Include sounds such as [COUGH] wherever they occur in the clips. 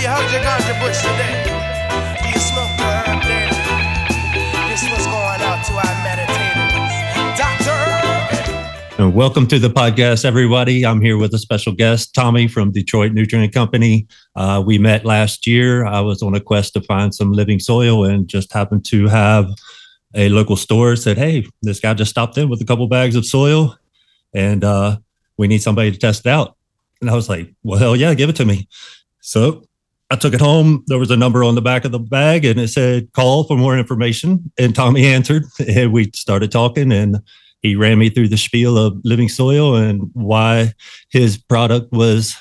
you hugged your ganja today? Do you smoke your herb daily? This was going out to our meditators. Doctor And welcome to the podcast, everybody. I'm here with a special guest, Tommy from Detroit Nutrient Company. Uh, we met last year. I was on a quest to find some living soil and just happened to have a local store said, Hey, this guy just stopped in with a couple bags of soil and uh, we need somebody to test it out. And I was like, Well, hell yeah, give it to me. So I took it home. There was a number on the back of the bag and it said, Call for more information. And Tommy answered and we started talking and he ran me through the spiel of living soil and why his product was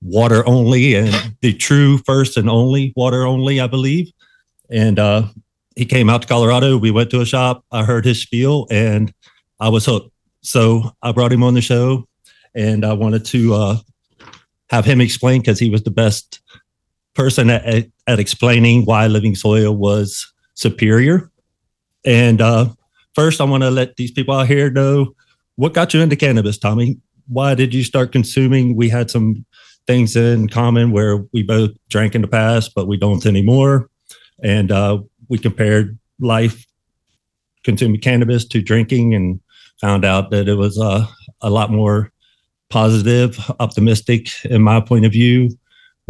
water only and the true first and only water only, I believe. And uh, he came out to Colorado. We went to a shop. I heard his spiel and I was hooked. So I brought him on the show and I wanted to uh, have him explain because he was the best person at, at explaining why living soil was superior. And uh, first, I want to let these people out here know what got you into cannabis, Tommy. Why did you start consuming? We had some things in common where we both drank in the past, but we don't anymore. And uh, we compared life consuming cannabis to drinking and found out that it was uh, a lot more positive, optimistic in my point of view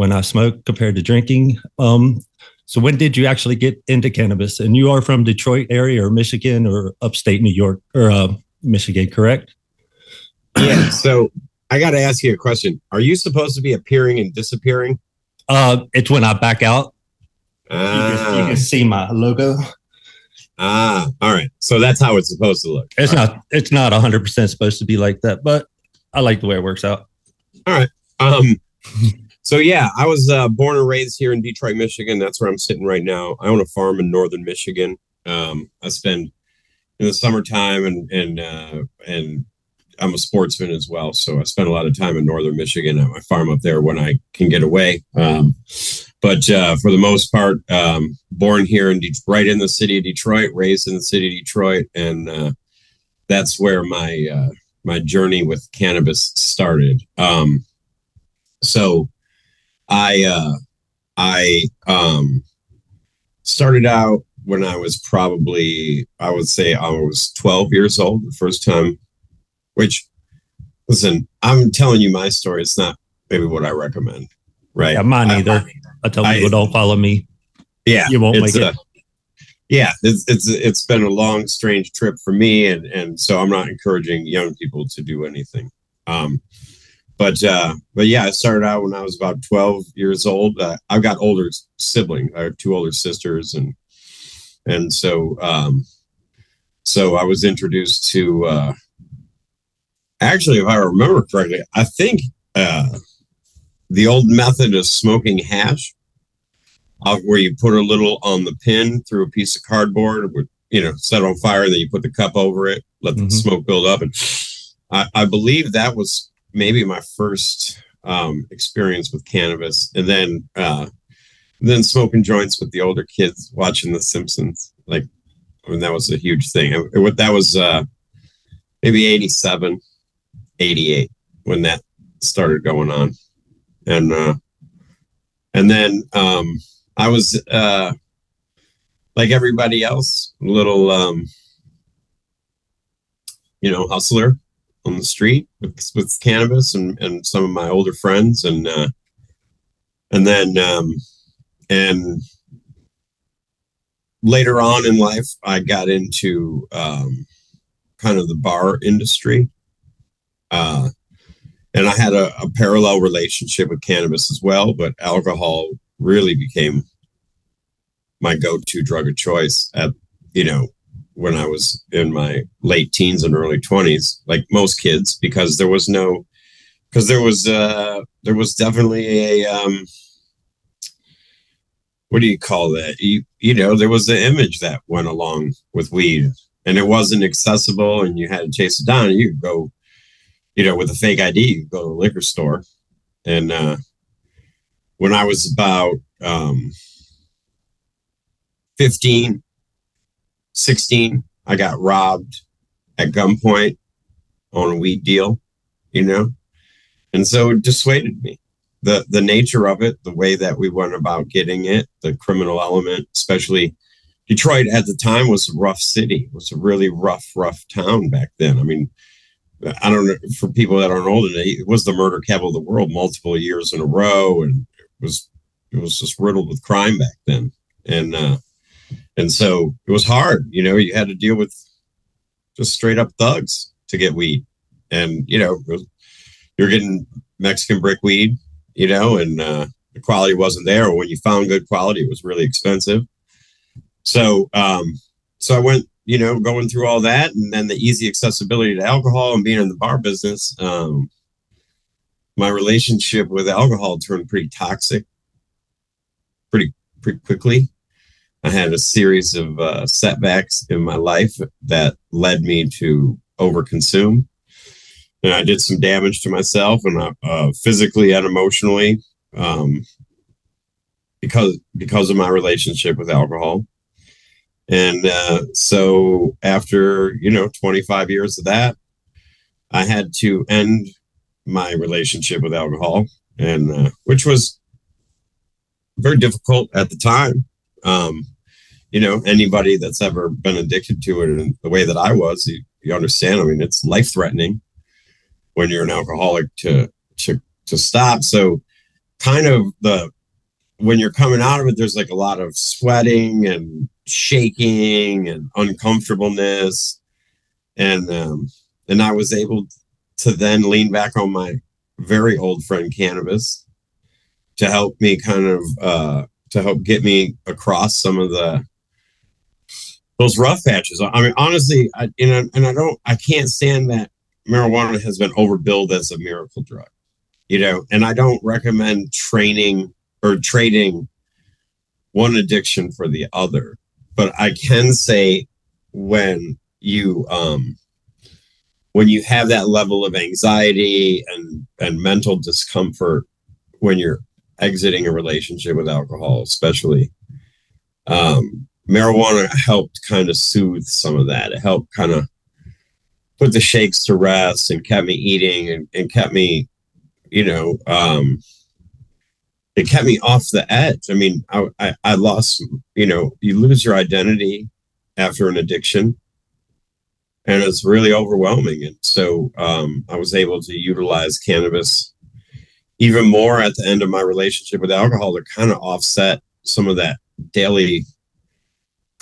when I smoked compared to drinking. Um, so when did you actually get into cannabis? And you are from Detroit area or Michigan or upstate New York or uh, Michigan, correct? Yeah. So I got to ask you a question. Are you supposed to be appearing and disappearing? Uh, it's when I back out. You can, you Ah, can see my logo. ah, all right. So that's how it's supposed to look. It's All right. not. It's not hundred percent supposed to be like that, but I like the way it works out. All right. Um, so yeah, I was uh, born and raised here in Detroit, Michigan. That's where I'm sitting right now. I own a farm in northern Michigan. Um, I spend in the summertime and and uh, and I'm a sportsman as well, so I spend a lot of time in northern Michigan at my farm up there when I can get away. Um, but uh, for the most part, um, born here in De- right in the city of Detroit, raised in the city of Detroit, and uh, that's where my uh, my journey with cannabis started. Um, so I uh I um started out when I was probably I would say I was 12 years old the first time which listen I'm telling you my story it's not maybe what I recommend right Yeah, mine I- either. I tell I- don't follow me. yeah You won't make it. uh, yeah it's it's it's been a long strange trip for me and and so i'm not encouraging young people to do anything um but uh but yeah i started out when i was about 12 years old uh, i've got older siblings i have two older sisters and and so um so i was introduced to uh actually if i remember correctly i think uh the old method of smoking hash uh, where you put a little on the pin through a piece of cardboard, with, you know, set on fire, and then you put the cup over it, let the Mhm. smoke build up. And I, I believe that was maybe my first um, experience with cannabis. And then, uh, then smoking joints with the older kids watching The Simpsons. Like, I mean, that was a huge thing. It- that was uh, maybe 87, 88 when that started going on. And, uh, and then, um, I was uh like everybody else, a little um you know, hustler on the street with, with cannabis and, and some of my older friends and uh and then um and later on in life I got into um kind of the bar industry. Uh and I had a, a parallel relationship with cannabis as well, but alcohol really became my go-to drug of choice at you know when I was in my late teens and early 20s like most kids because there was no because there was uh there was definitely a um what do you call that? You you know there was the image that went along with weed and it wasn't accessible and you had to chase it down. You go you know with a fake id you go to the liquor store. And uh when i was about um 15 16 i got robbed at gunpoint on a weed deal you know and so it dissuaded me the the nature of it, the way that we went about getting it, the criminal element, especially Detroit at the time was a rough city. It was a really rough, rough town back then. I mean, I don't know for people that aren't old enough, it was the murder capital of the world multiple years in a row, and it was it was just riddled with crime back then, and uh, and so it was hard. You know, you had to deal with just straight up thugs to get weed, and you know, you're getting Mexican brick weed, you know, and uh, the quality wasn't there. Or when you found good quality, it was really expensive. So, um, so I went, you know, going through all that, and then the easy accessibility to alcohol and being in the bar business. Um, my relationship with alcohol turned pretty toxic, pretty pretty quickly. I had a series of uh, setbacks in my life that led me to overconsume and I did some damage to myself and uh, uh, physically and emotionally um, because because of my relationship with alcohol. And uh, so after you know 25 years of that, I had to end my relationship with alcohol, and uh, which was very difficult at the time. Um, you know, anybody that's ever been addicted to it in the way that I was, you, you understand. I mean, it's life threatening when you're an alcoholic to to to stop. So kind of the when you're coming out of it, there's like a lot of sweating and shaking and uncomfortableness. And um, and I was able to then lean back on my very old friend cannabis to help me kind of uh, to help get me across some of the those rough patches. I mean, honestly, I, you know, and I don't, I can't stand that marijuana has been overbilled as a miracle drug, you know, and I don't recommend training or trading one addiction for the other. But I can say when you um when you have that level of anxiety and and mental discomfort when you're exiting a relationship with alcohol especially um marijuana helped kind of soothe some of that it helped kind of put the shakes to rest and kept me eating and, and kept me, you know, um, it kept me off the edge. I mean, I, I, I lost, you know, you lose your identity after an addiction and it's really overwhelming. And so um, I was able to utilize cannabis even more at the end of my relationship with alcohol to kind of offset some of that daily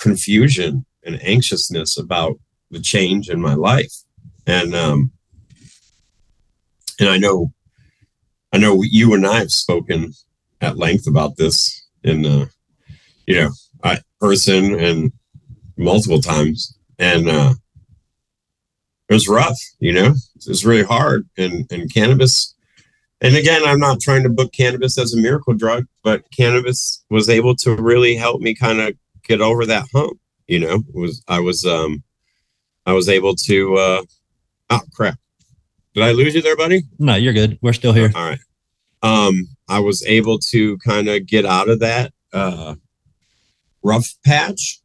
confusion and anxiousness about the change in my life and um, and I know, I know you and I have spoken at length about this in, uh, you know, I, person and multiple times, and uh, it was rough. You know, it was really hard, and and cannabis. And again, I'm not trying to book cannabis as a miracle drug, but cannabis was able to really help me kind of get over that hump. You know, it was I was um I was able to uh Oh crap! Did I lose you there, buddy? No, you're good. We're still here. All right. Um, I was able to kind of get out of that uh, rough patch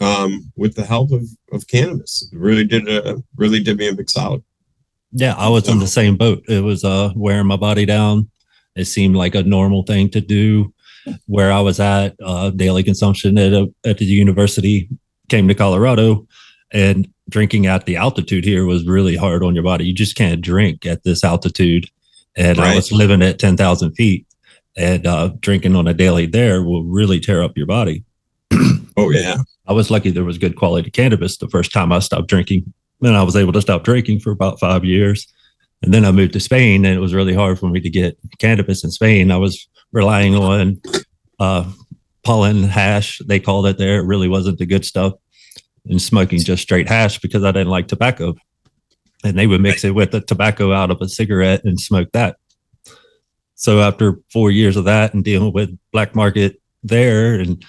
um, with the help of, of cannabis. It really did a really did me a big solid. Yeah, I was in the same boat. It was uh, wearing my body down. It seemed like a normal thing to do. Where I was at, uh, daily consumption at a, at the university, came to Colorado, and drinking at the altitude here was really hard on your body. You just can't drink at this altitude. And right. I was living at 10,000 feet and uh, drinking on a daily there will really tear up your body. [CLEARS THROAT] oh, yeah. I was lucky there was good quality cannabis the first time I stopped drinking. And I was able to stop drinking for about five years. And then I moved to Spain and it was really hard for me to get cannabis in Spain. I was relying on uh, pollen hash, they called it there. It really wasn't the good stuff and smoking just straight hash because I didn't like tobacco. And they would mix it with the tobacco out of a cigarette and smoke that. So after four years of that and dealing with black market there, and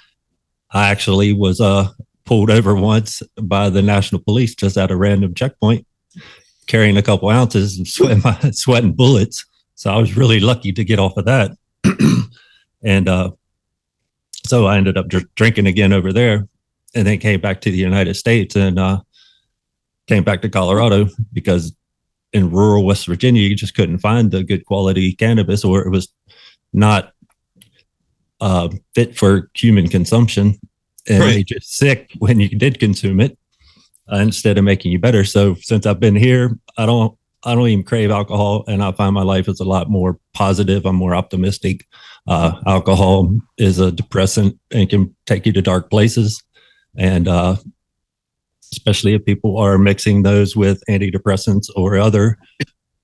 I actually was uh, pulled over once by the national police just at a random checkpoint, carrying a couple ounces and [LAUGHS] sweating, sweating bullets. So I was really lucky to get off of that. [CLEARS THROAT] and uh, so I ended up dr- drinking again over there and then came back to the United States and uh, came back to Colorado because in rural West Virginia, you just couldn't find the good quality cannabis, or it was not uh, fit for human consumption, and Right. made you sick when you did consume it, uh, instead of making you better. So since I've been here, I don't I don't even crave alcohol, and I find my life is a lot more positive. I'm more optimistic. Uh, alcohol is a depressant and can take you to dark places, and uh, especially if people are mixing those with antidepressants or other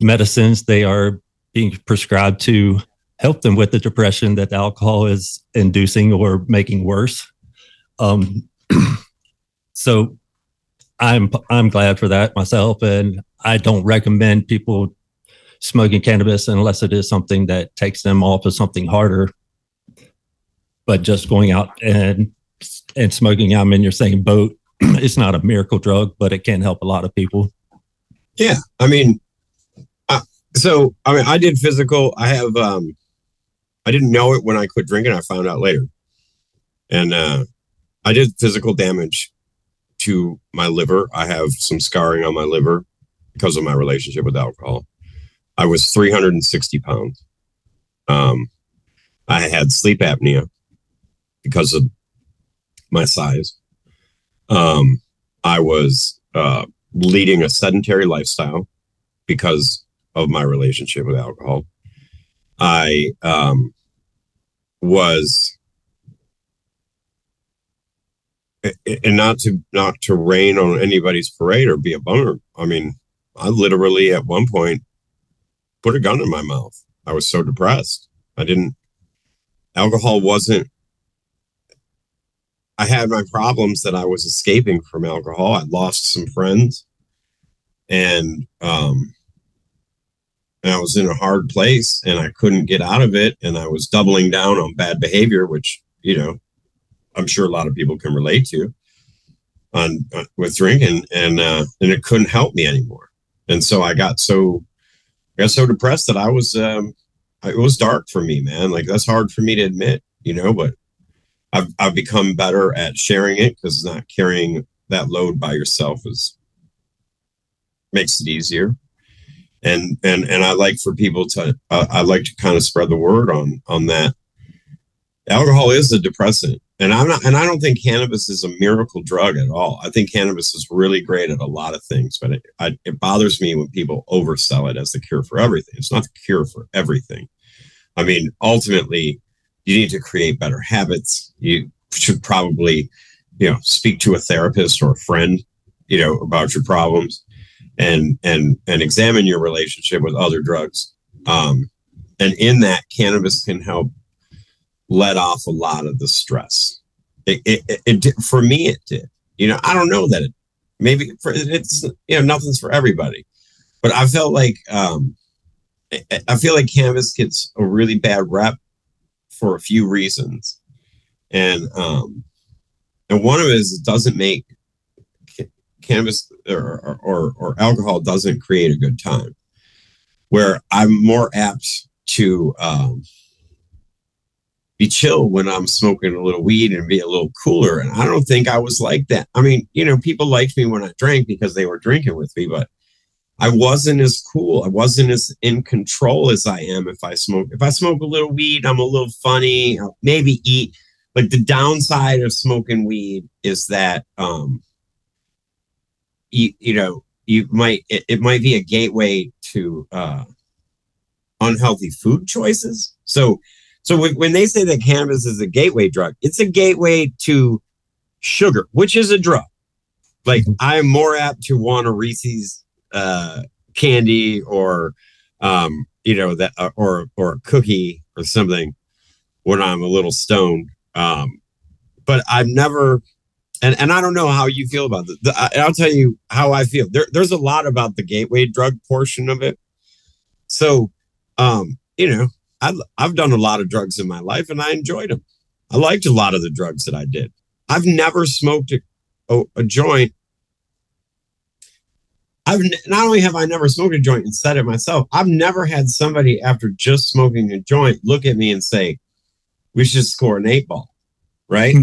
medicines, they are being prescribed to help them with the depression that the alcohol is inducing or making worse. Um, [CLEARS THROAT] so I'm I'm glad for that myself, and I don't recommend people smoking cannabis unless it is something that takes them off of something harder. But just going out and and smoking, I'm in your same boat. [CLEARS THROAT] It's not a miracle drug, but it can help a lot of people. Yeah, I mean, uh, so I mean, I did physical. I have, um, I didn't know it when I quit drinking. I found out later, and uh, I did physical damage to my liver. I have some scarring on my liver because of my relationship with alcohol. I was 360 pounds. Um, I had sleep apnea because of my size. Um, I was uh, leading a sedentary lifestyle because of my relationship with alcohol. I um, was, a- a- and not to not to rain on anybody's parade or be a bummer. I mean, I literally at one point put a gun in my mouth. I was so depressed. I didn't. Alcohol wasn't. I had my problems that I was escaping from alcohol. I lost some friends and um and I was in a hard place and I couldn't get out of it and I was doubling down on bad behavior which you know I'm sure a lot of people can relate to on uh, with drinking and uh and it couldn't help me anymore. And so I got so I got so depressed that I was um it was dark for me man. Like that's hard for me to admit you know but I've I've become better at sharing it because not carrying that load by yourself is makes it easier. And and and i like for people to uh, i like to kind of spread the word on on that. Alcohol is a depressant and i'm not and i don't think cannabis is a miracle drug at all. I think cannabis is really great at a lot of things but it, I, it bothers me when people oversell it as the cure for everything. It's not the cure for everything. I mean ultimately you need to create better habits. You should probably you know speak to a therapist or a friend you know about your problems and and and examine your relationship with other drugs. Um and in that cannabis can help let off a lot of the stress. It, it, it, it for me it did. You know i don't know that it maybe for it's you know nothing's for everybody but i felt like um I- feel like cannabis gets a really bad rep for a few reasons. And um and one of it is it doesn't make cannabis or or or alcohol doesn't create a good time where i'm more apt to um be chill when i'm smoking a little weed and be a little cooler and i don't think i was like that i mean you know people liked me when i drank because they were drinking with me but I wasn't as cool. I wasn't as in control as I am if I smoke. If I smoke a little weed, I'm a little funny. I'll maybe eat. Like the downside of smoking weed is that um you, you know, you might it, it might be a gateway to uh unhealthy food choices. So so when, when they say that cannabis is a gateway drug, it's a gateway to sugar, which is a drug. Like I'm more apt to want a Reese's uh, candy or um, you know that uh, or or a cookie or something when I'm a little stoned. Um, but I've never, and and I don't know how you feel about it. I, I'll tell you how I feel. There, there's a lot about the gateway drug portion of it. So, um, you know, I've I've done a lot of drugs in my life and I enjoyed them. I liked a lot of the drugs that I did. I've never smoked a, a, a joint I've not only have I never smoked a joint and said it myself, I've never had somebody after just smoking a joint look at me and say, "We should score an eight ball." Right?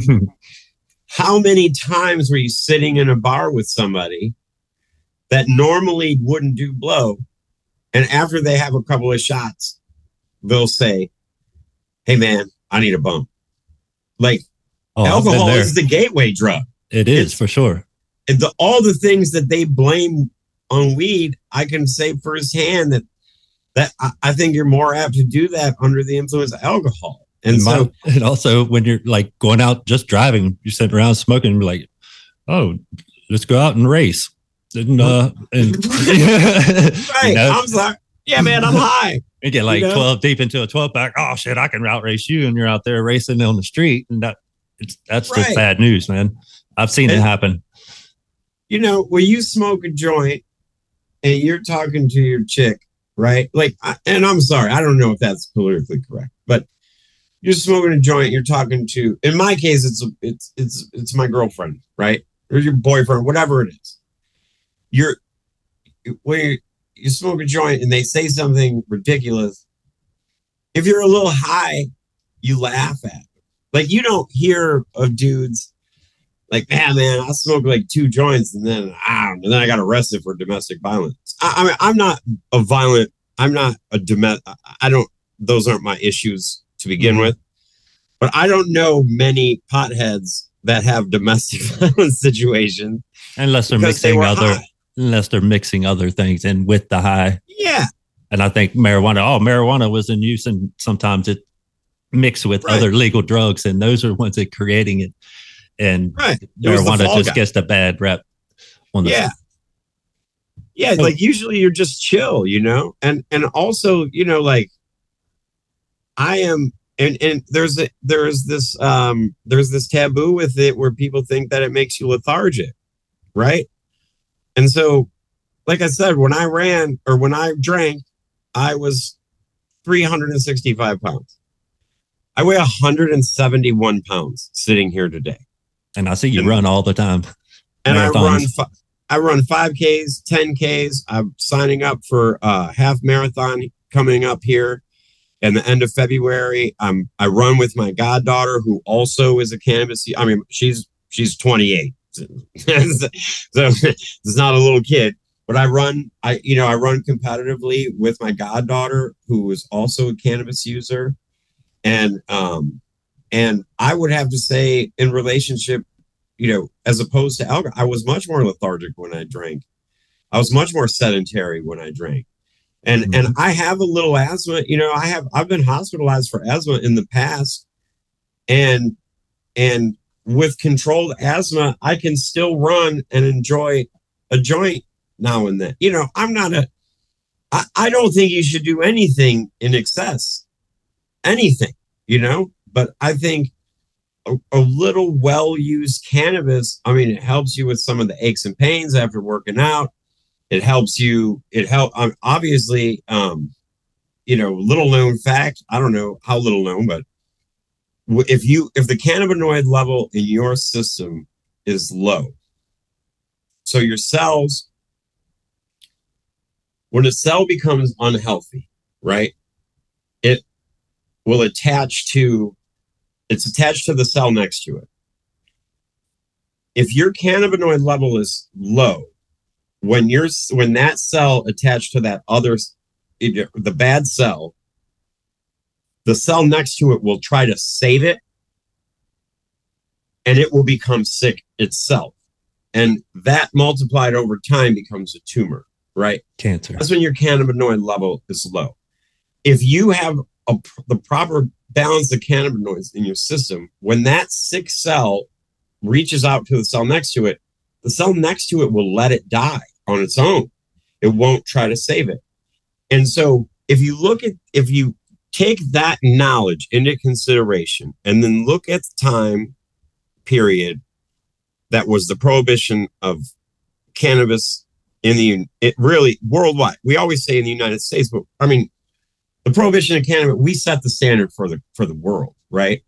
[LAUGHS] How many times were you sitting in a bar with somebody that normally wouldn't do blow, And after they have a couple of shots, they'll say, Hey man, I need a bump. Like Oh, alcohol is the gateway drug. It is it's- for sure. And the, all the things that they blame on weed, I can say firsthand that that I, I think you're more apt to do that under the influence of alcohol. And And, so, my- and also when you're like going out just driving, you're sitting around smoking, and be like, oh, let's go out and race. And, uh, and [LAUGHS] right, [LAUGHS] you know, I'm sorry. Yeah, man, I'm high. You get like you know? 12 deep into a 12 pack. Oh shit, I can route race you. And you're out there racing on the street. And that it's that's just bad news, man. I've seen it happen. You know, when you smoke a joint and you're talking to your chick, right? Like, and I'm sorry, I don't know if that's politically correct, but you're smoking a joint. You're talking to, in my case, it's it's it's it's my girlfriend, right, or your boyfriend, whatever it is. You're when you smoke a joint and they say something ridiculous. If you're a little high, you laugh at. It. Like you don't hear of dudes like, man, man, I smoked like two joints and then I don't and then I got arrested for domestic violence. I, I mean, I'm not a violent, I'm not a domestic, I don't, those aren't my issues to begin Mhm. with. But I don't know many potheads that have domestic [LAUGHS] violence situations Unless they're because they mixing other high. Unless they're mixing other things in with the high. Yeah, And I think marijuana, oh, marijuana was in use and sometimes it mixed with Right. other legal drugs, and those are ones that creating it. And right. It was the marijuana just guy. gets the bad rep. On the, yeah yeah So- like usually you're just chill you know and and also you know like i am and and there's a there's this um there's this taboo with it where people think that it makes you lethargic right and so like i said when i ran or when i drank i was 365 pounds i weigh 171 pounds sitting here today And I see you And- run all the time. and I run fi- I run 5Ks, 10Ks. I'm signing up for a half marathon coming up here in the end of February. I'm I run with my goddaughter who also is a cannabis. I mean, she's she's 28. So [LAUGHS] it's not a little kid, but I run I you know, I run competitively with my goddaughter who is also a cannabis user. And um and I would have to say in relationship you know, as opposed to alcohol, I was much more lethargic when I drank. I was much more sedentary when I drank. And and I have a little asthma, you know, I have I've been hospitalized for asthma in the past. And and with controlled asthma, I can still run and enjoy a joint now and then. You know, I'm not a I, I don't think you should do anything in excess. Anything, you know, but I think a, a little well used cannabis, I mean, it helps you with some of the aches and pains after working out. It helps you, it help um, obviously, um, you know, little known fact, I don't know how little known, but if you, if the cannabinoid level in your system is low, so your cells, when a cell becomes unhealthy, right, it will attach to it's attached to the cell next to it. If your cannabinoid level is low, when you're when that cell attached to that other the bad cell, the cell next to it will try to save it and it will become sick itself. And that multiplied over time becomes a tumor, right? Cancer. That's when your cannabinoid level is low. If you have a, the proper balance of cannabinoids in your system, when that sick cell reaches out to the cell next to it, the cell next to it will let it die on its own. It won't try to save it. And so if you look at, if you take that knowledge into consideration and then look at the time period that was the prohibition of cannabis in the it really worldwide. We always say in the United States, but I mean, the prohibition of cannabis, we set the standard for the for the world, right?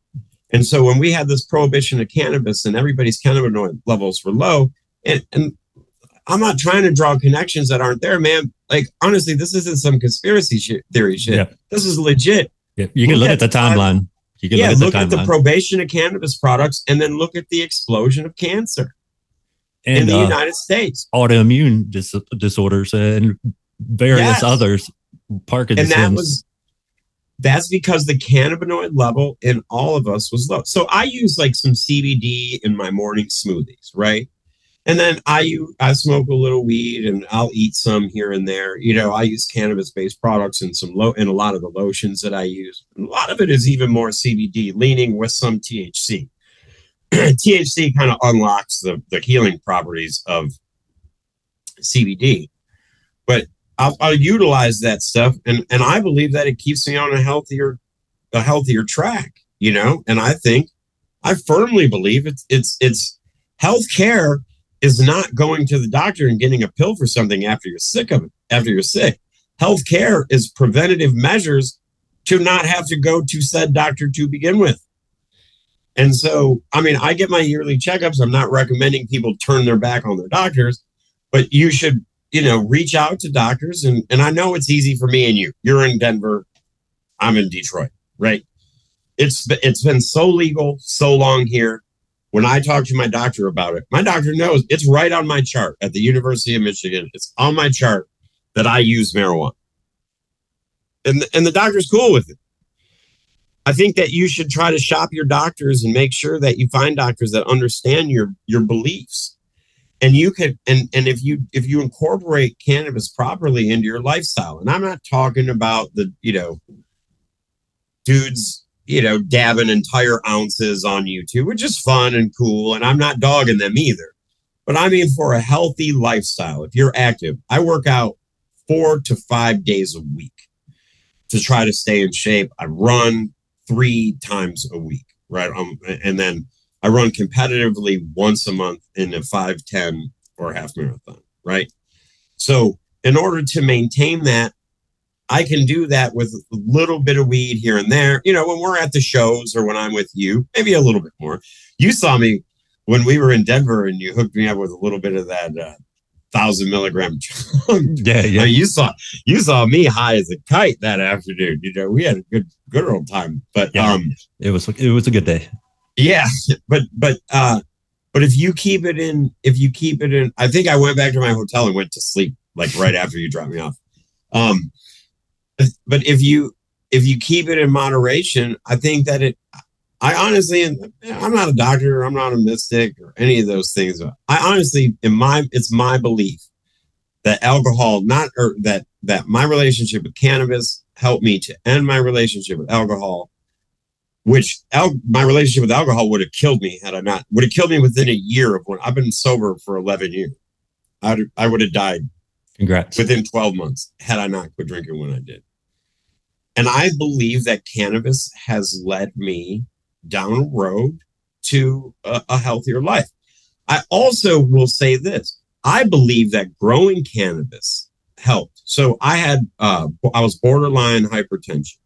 And so when we had this prohibition of cannabis and everybody's cannabinoid levels were low, and and I'm not trying to draw connections that aren't there, man. Like honestly, this isn't some conspiracy shit, theory shit. Yeah. This is legit. Yeah, you can Look look at at the the time- timeline. You can yeah, look look at at the the probation of cannabis products, and then look at the explosion of cancer in the uh, United States. autoimmune dis- disorders and various Yes. others, and Parkinson's. that was that's because the cannabinoid level in all of us was low. So I use like some CBD in my morning smoothies, right? And then I I smoke a little weed and I'll eat some here and there. You know, I use cannabis based products and some low and a lot of the lotions that I use. A lot of it is even more CBD leaning with some THC. THC kind of unlocks the the healing properties of CBD. But I'll, I'll utilize that stuff, and and I believe that it keeps me on a healthier, a healthier track. You know, and I think, I firmly believe it's it's it's healthcare is not going to the doctor and getting a pill for something after you're sick of it. After you're sick, healthcare is preventative measures to not have to go to said doctor to begin with. And so, I mean, I get my yearly checkups. I'm not recommending people turn their back on their doctors, but you should you know, reach out to doctors. And, and I know it's easy for me and you. You're in Denver. I'm in Detroit, right? It's it's been so legal so long here. When I talk to my doctor about it, my doctor knows it's right on my chart at the University of Michigan. It's on my chart that I use marijuana. And, and the doctor's cool with it. I think that you should try to shop your doctors and make sure that you find doctors that understand your your beliefs and you could and and if you if you incorporate cannabis properly into your lifestyle and i'm not talking about the you know dudes you know dabbing entire ounces on youtube which is fun and cool and i'm not dogging them either. But i mean for a healthy lifestyle if you're active i work out four to five days a week to try to stay in shape. I run three times a week right? Um, and then I run competitively once a month in a 5, 10, or half marathon, right? So, in order to maintain that, I can do that with a little bit of weed here and there. You know, when we're at the shows or when I'm with you, maybe a little bit more. You saw me when we were in Denver and you hooked me up with a little bit of that uh, thousand milligram chunk. [LAUGHS] yeah, Yeah, you saw you saw me high as a kite that afternoon. You know, we had a good good old time. But Yeah. um, It was it was a good day. yeah, [LAUGHS] but but uh but if you keep it in if you keep it in I think I went back to my hotel and went to sleep like right after you dropped me off. Um but if you if you keep it in moderation, I think that it I honestly and I'm not a doctor, I'm not a mystic or any of those things. But I honestly in my it's my belief that alcohol not or that that my relationship with cannabis helped me to end my relationship with alcohol which al- my relationship with alcohol would have killed me had I not would have killed me within a year of when I've been sober for 11 years. I'd, I would have died Congrats. within 12 months had I not quit drinking when I did. And I believe that cannabis has led me down a road to a, a healthier life. I also will say this I believe that growing cannabis helped. So I had, uh, I was borderline hypertension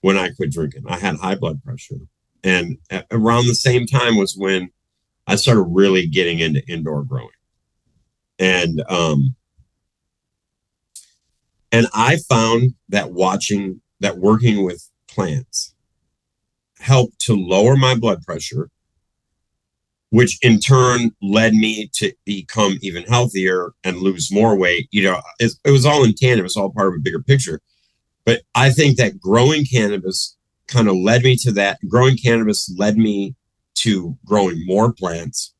when I quit drinking. I had high blood pressure. And around the same time was when I started really getting into indoor growing. And, um, and I found that watching that working with plants helped to lower my blood pressure, which in turn led me to become even healthier and lose more weight. You know, it, it was all in tandem, it's all part of a bigger picture. But I think that growing cannabis kind of led me to that. Growing cannabis led me to growing more plants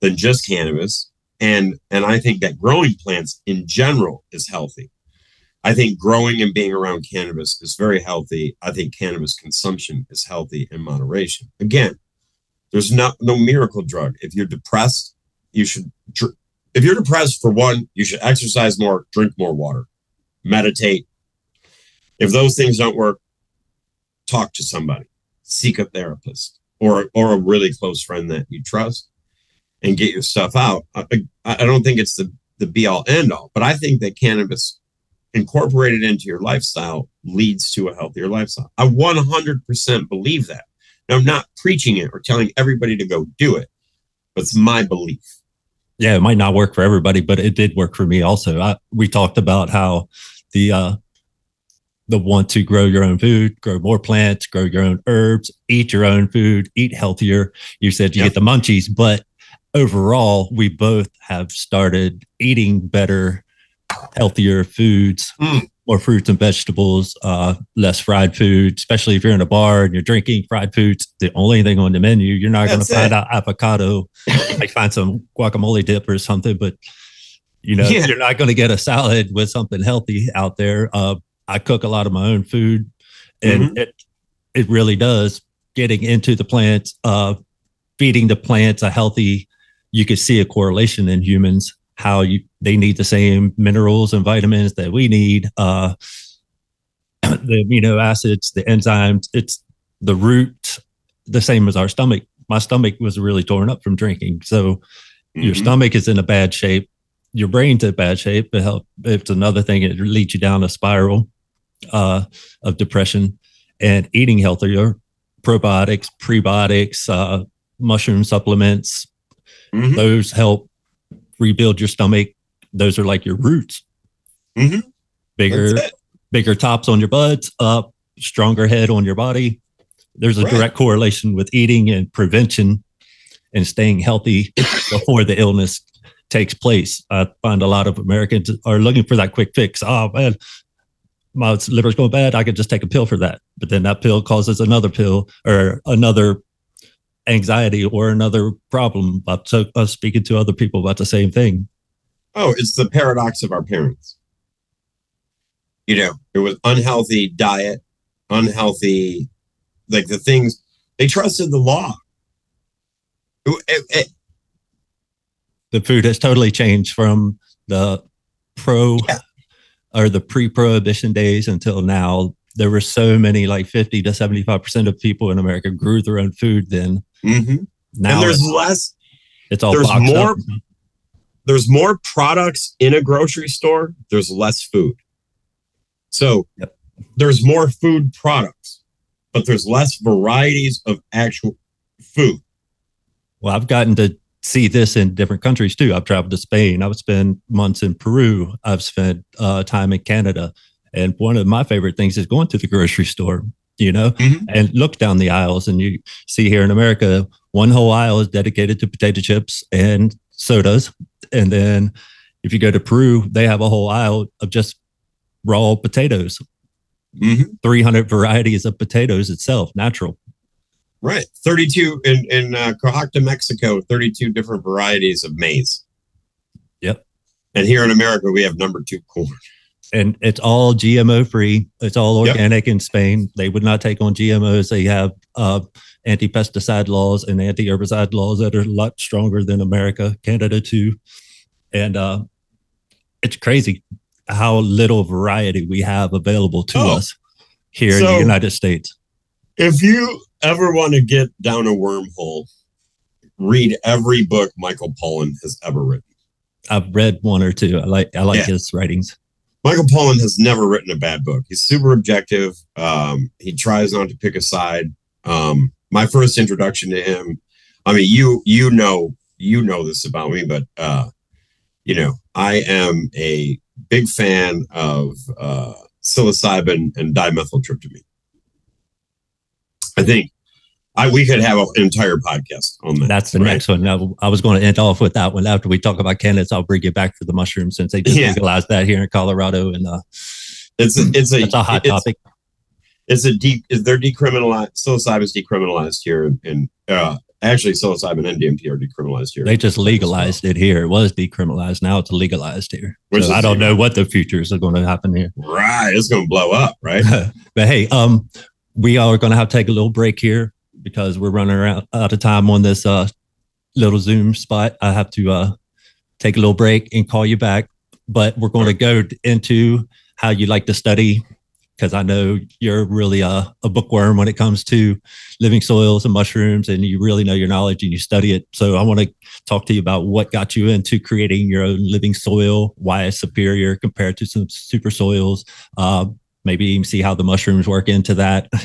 than just cannabis. And and I think that growing plants in general is healthy. I think growing and being around cannabis is very healthy. I think cannabis consumption is healthy in moderation. Again, there's no no miracle drug. If you're depressed, you should if you're depressed for one, you should exercise more, drink more water, meditate. If those things don't work, talk to somebody, seek a therapist or or a really close friend that you trust and get your stuff out. I, I I don't think it's the the be all end all, but I think that cannabis incorporated into your lifestyle leads to a healthier lifestyle. I 100% believe that. Now, I'm not preaching it or telling everybody to go do it, but it's my belief. Yeah, it might not work for everybody, but it did work for me also. I, we talked about how the uh the want to grow your own food, grow more plants, grow your own herbs, eat your own food, eat healthier. You said you get the munchies, but overall, we both have started eating better healthier foods, Mm. more fruits and vegetables, uh, less fried food, especially if you're in a bar and you're drinking fried foods. The only thing on the menu, you're not going to find out avocado. [LAUGHS] like find some guacamole dip or something, but you know, Yeah. you're not going to get a salad with something healthy out there. Uh, I cook a lot of my own food and Mm-hmm. it, it really does getting into the plants, uh, feeding the plants a healthy, you could see a correlation in humans, how you, they need the same minerals and vitamins that we need, uh, [CLEARS THROAT] the amino acids, the enzymes, it's the root, the same as our stomach. My stomach was really torn up from drinking. So your Mhm. stomach is in a bad shape, your brain's in a bad shape. It help, it's another thing, it leads you down a spiral uh, of depression and eating healthier, probiotics, prebiotics, uh, mushroom supplements, Mhm. those help rebuild your stomach. Those are like your roots. Mhm. Bigger, bigger tops on your buds, up, stronger head on your body. There's a Right. direct correlation with eating and prevention and staying healthy [LAUGHS] before the illness takes place. I find a lot of Americans are looking for that quick fix. Oh man, my liver's going bad. I could just take a pill for that. But then that pill causes another pill or another anxiety or another problem. But so I speaking to other people about the same thing. Oh, it's the paradox of our parents. You know, it was unhealthy diet, unhealthy, like the things they trusted the law. It- it- it- The food has totally changed from the pro Yeah. or the pre-prohibition days until now. There were so many, like 50 to 75% of people in America grew their own food then. mhm. Now and there's it's, less, it's all there's more- up. there's more products in a grocery store. There's less food. So Yep. there's more food products, but there's less varieties of actual food. Well, I've gotten to see this in different countries too. I've traveled to Spain. I've spent months in Peru. I've spent uh, time in Canada. And one of my favorite things is going to the grocery store, you know, Mhm. and look down the aisles. And you see here in America, one whole aisle is dedicated to potato chips and sodas. And then if you go to Peru, they have a whole aisle of just raw potatoes, Mhm. 300 varieties of potatoes itself, natural. Right. 32 in, in uh, Coahuila, Mexico, 32 different varieties of maize. Yep. And here in America, we have number two corn. And it's all GMO free. It's all Yep. organic in Spain. They would not take on GMOs. They have uh, anti pesticide laws and anti herbicide laws that are a lot stronger than America, Canada too. And uh, it's crazy how little variety we have available to Oh. us here in the United States. If you ever want to get down a wormhole, read every book Michael Pollan has ever written. I've read one or two. I like I like Yeah. his writings. Michael Pollan has never written a bad book. He's super objective. Um, he tries not to pick a side. Um, my first introduction to him, I mean, you you know you know this about me, but uh, you know, I am a big fan of uh, psilocybin and dimethyltryptamine. I think I we could have an entire podcast on that. That's the right? next one. Now, I was going to end off with that one. After we talk about candidates, I'll bring you back to the mushrooms since they just Yeah. legalized that here in Colorado. And uh, It's a, it's a a hot it's, topic. It's a de- they're decriminalized. Psilocybin is decriminalized here, and uh, actually psilocybin and DMT are decriminalized here. They just legalized it here. It was decriminalized. Now it's legalized here. Which so I don't know what the futures are going to happen here. Right, it's going to blow up, right? [LAUGHS] but hey, um, we are going to have to take a little break here because we're running around out of time on this uh little Zoom spot. I have to uh take a little break and call you back. But we're going to go into how you like to study because I know you're really a, a bookworm when it comes to living soils and mushrooms, and you really know your knowledge and you study it. So I want to talk to you about what got you into creating your own living soil, why it's superior compared to some super soils. Uh, maybe even see how the mushrooms work into that. [LAUGHS]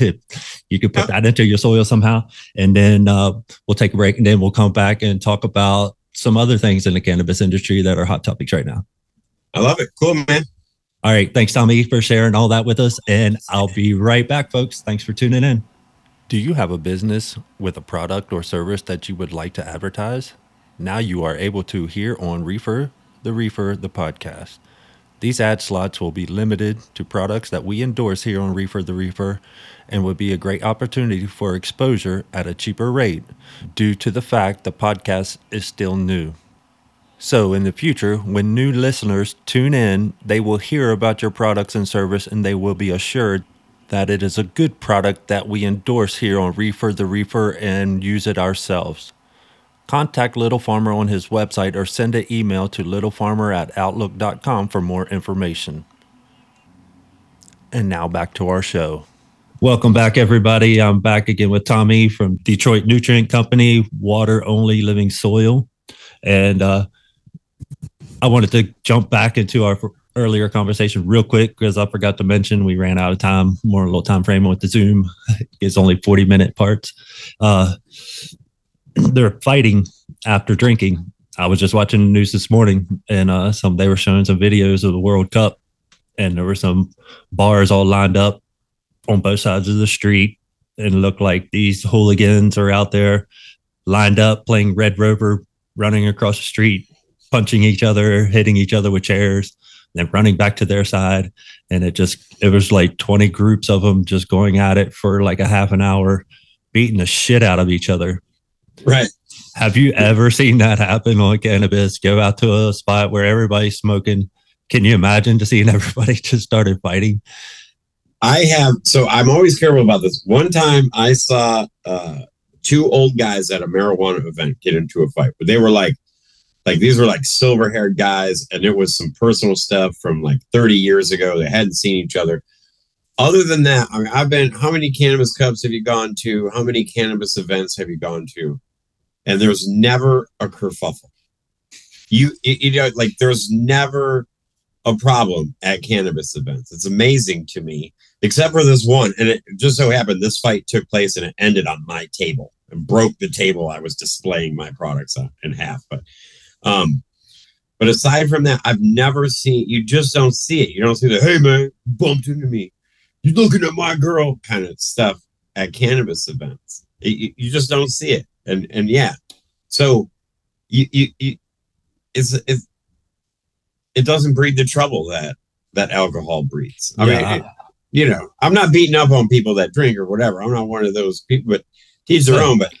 you could put Yeah. that into your soil somehow, and then uh, we'll take a break, and then we'll come back and talk about some other things in the cannabis industry that are hot topics right now. I love it. Cool, man. All right. Thanks, Tommy, for sharing all that with us. And I'll be right back, folks. Thanks for tuning in. Do you have a business with a product or service that you would like to advertise? Now you are able to here on Refer, the Reefer, the podcast. These ad slots will be limited to products that we endorse here on Refer the Reefer and would be a great opportunity for exposure at a cheaper rate due to the fact the podcast is still new. So, in the future, when new listeners tune in, they will hear about your products and service and they will be assured that it is a good product that we endorse here on Refer the Reefer and use it ourselves. Contact Little Farmer on his website or send an email to littlefarmer at outlook.com for more information. And now back to our show. Welcome back, everybody. I'm back again with Tommy from Detroit Nutrient Company, Water Only Living Soil. And uh, I wanted to jump back into our earlier conversation real quick because I forgot to mention we ran out of time, more a little time frame with the Zoom. [LAUGHS] It's only 40 minute parts. Uh, [CLEARS THROAT] they're fighting after drinking. I was just watching the news this morning, and uh, some they were showing some videos of the World Cup, and there were some bars all lined up on both sides of the street, and looked like these hooligans are out there lined up playing Red Rover, running across the street, punching each other, hitting each other with chairs, then running back to their side, and it just it was like twenty groups of them just going at it for like a half an hour, beating the shit out of each other Right. have you ever seen that happen on cannabis? Go out to a spot where everybody's smoking. Can you imagine just seeing [LAUGHS] everybody just started fighting? I have so I'm always careful about this. One time I saw uh two old guys at a marijuana event get into a fight, but they were like like these were like silver haired guys, and it was some personal stuff from like 30 years ago. They hadn't seen each other. Other than that, I mean, I've been how many cannabis cups have you gone to? How many cannabis events have you gone to? And there's never a kerfuffle. You you know, like there's never a problem at cannabis events. It's amazing to me except for this one. And it just so happened this fight took place and it ended on my table and broke the table I was displaying my products on in half. But um, but aside from that, I've never seen you just don't see it. You don't see the hey man, bumped into me. You're looking at my girl kind of stuff at cannabis events. It- you, you just don't see it. And and yeah. So you you, you it's it's it doesn't breed the trouble that that alcohol breeds. I Yeah. mean, it- you know, I'm not beating up on people that drink or whatever. I'm not one of those people, but teach their own. But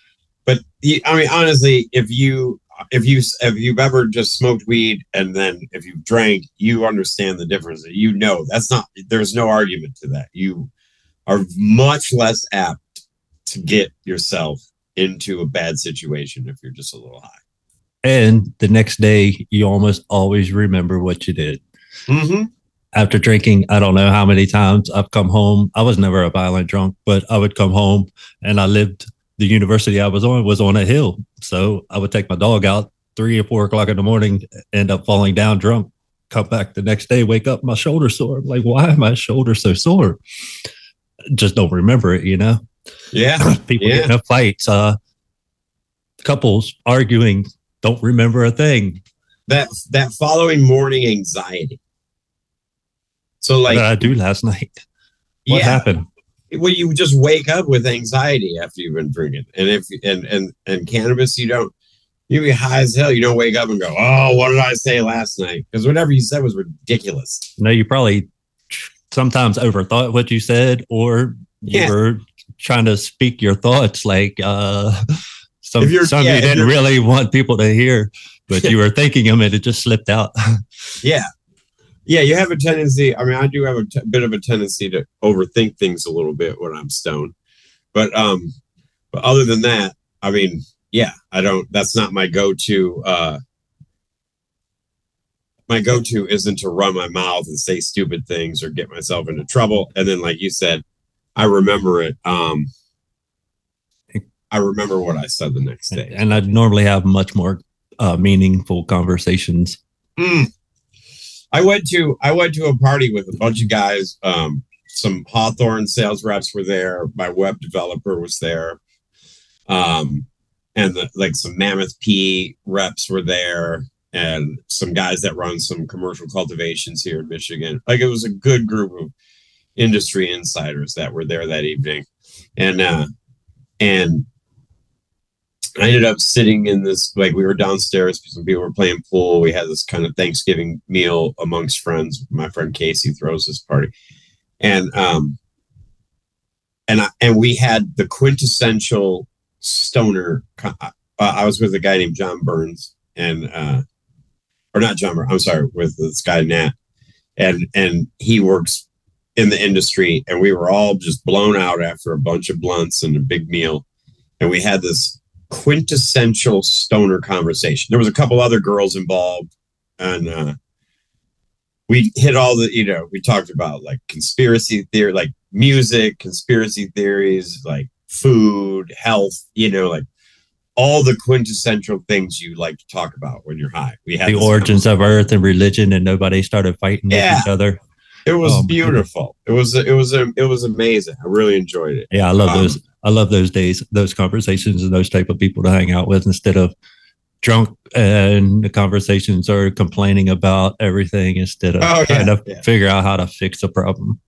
but I mean, honestly, if you if you if you've ever just smoked weed and then if you drank, you understand the difference. You know that's not. There's no argument to that. You are much less apt to get yourself into a bad situation if you're just a little high. And the next day, you almost always remember what you did. Mm-hmm. After drinking, I don't know how many times I've come home. I was never a violent drunk, but I would come home and I lived, the university I was on was on a hill. So I would take my dog out three or four o'clock in the morning, end up falling down drunk, come back the next day, wake up, my shoulder sore. I'm like, why is my shoulder so sore? Just don't remember it, you know? Yeah. [LAUGHS] people Yeah. getting in fights, uh, couples arguing, don't remember a thing. That that following morning anxiety. So like I do last night? What yeah, happened? well, you just wake up with anxiety after you've been drinking, and if and and and cannabis, you don't. You be high as hell. You don't wake up and go, "Oh, what did I say last night?" Because whatever you said was ridiculous. No, you probably sometimes overthought what you said, or you Yeah. were trying to speak your thoughts like uh, [LAUGHS] some some yeah, you didn't really want people to hear, but [LAUGHS] you were thinking them and it just slipped out. [LAUGHS] Yeah, yeah. You have a tendency. I mean, I do have a t- bit of a tendency to overthink things a little bit when I'm stoned, but um, but other than that, I mean, yeah, I don't. That's not my go-to. uh My go-to isn't to run my mouth and say stupid things or get myself into trouble. And then, like you said, I remember it. Um, I remember what I said the next day. and I normally have much more uh, meaningful conversations. Mm. I went to I went to a party with a bunch of guys. Um, some Hawthorne sales reps were there. My web developer was there. Um, and the, like some Mammoth P reps were there, and some guys that run some commercial cultivations here in Michigan. Like it was a good group of industry insiders that were there that evening, and uh, and I ended up sitting in this like we were downstairs. Some people were playing pool. We had this kind of Thanksgiving meal amongst friends. My friend Casey throws this party, and um, and I and we had the quintessential stoner. Uh, I was with a guy named John Burns, and uh, or not John. Burns, I'm sorry, with this guy Nat, and and he works in the industry, and we were all just blown out after a bunch of blunts and a big meal, and we had this quintessential stoner conversation. There was a couple other girls involved, and uh, we hit all the you know we talked about like conspiracy theory, like music, conspiracy theories, like food, health, you know, like all the quintessential things you like to talk about when you're high. We had the origins of Earth and religion, and nobody started fighting yeah. with each other. It was um, beautiful. It was it was it was amazing. I really enjoyed it. Yeah, I love um, those. I love those days, those conversations, and those type of people to hang out with instead of drunk and the conversations are complaining about everything instead of oh, trying to yeah. figure out how to fix a problem.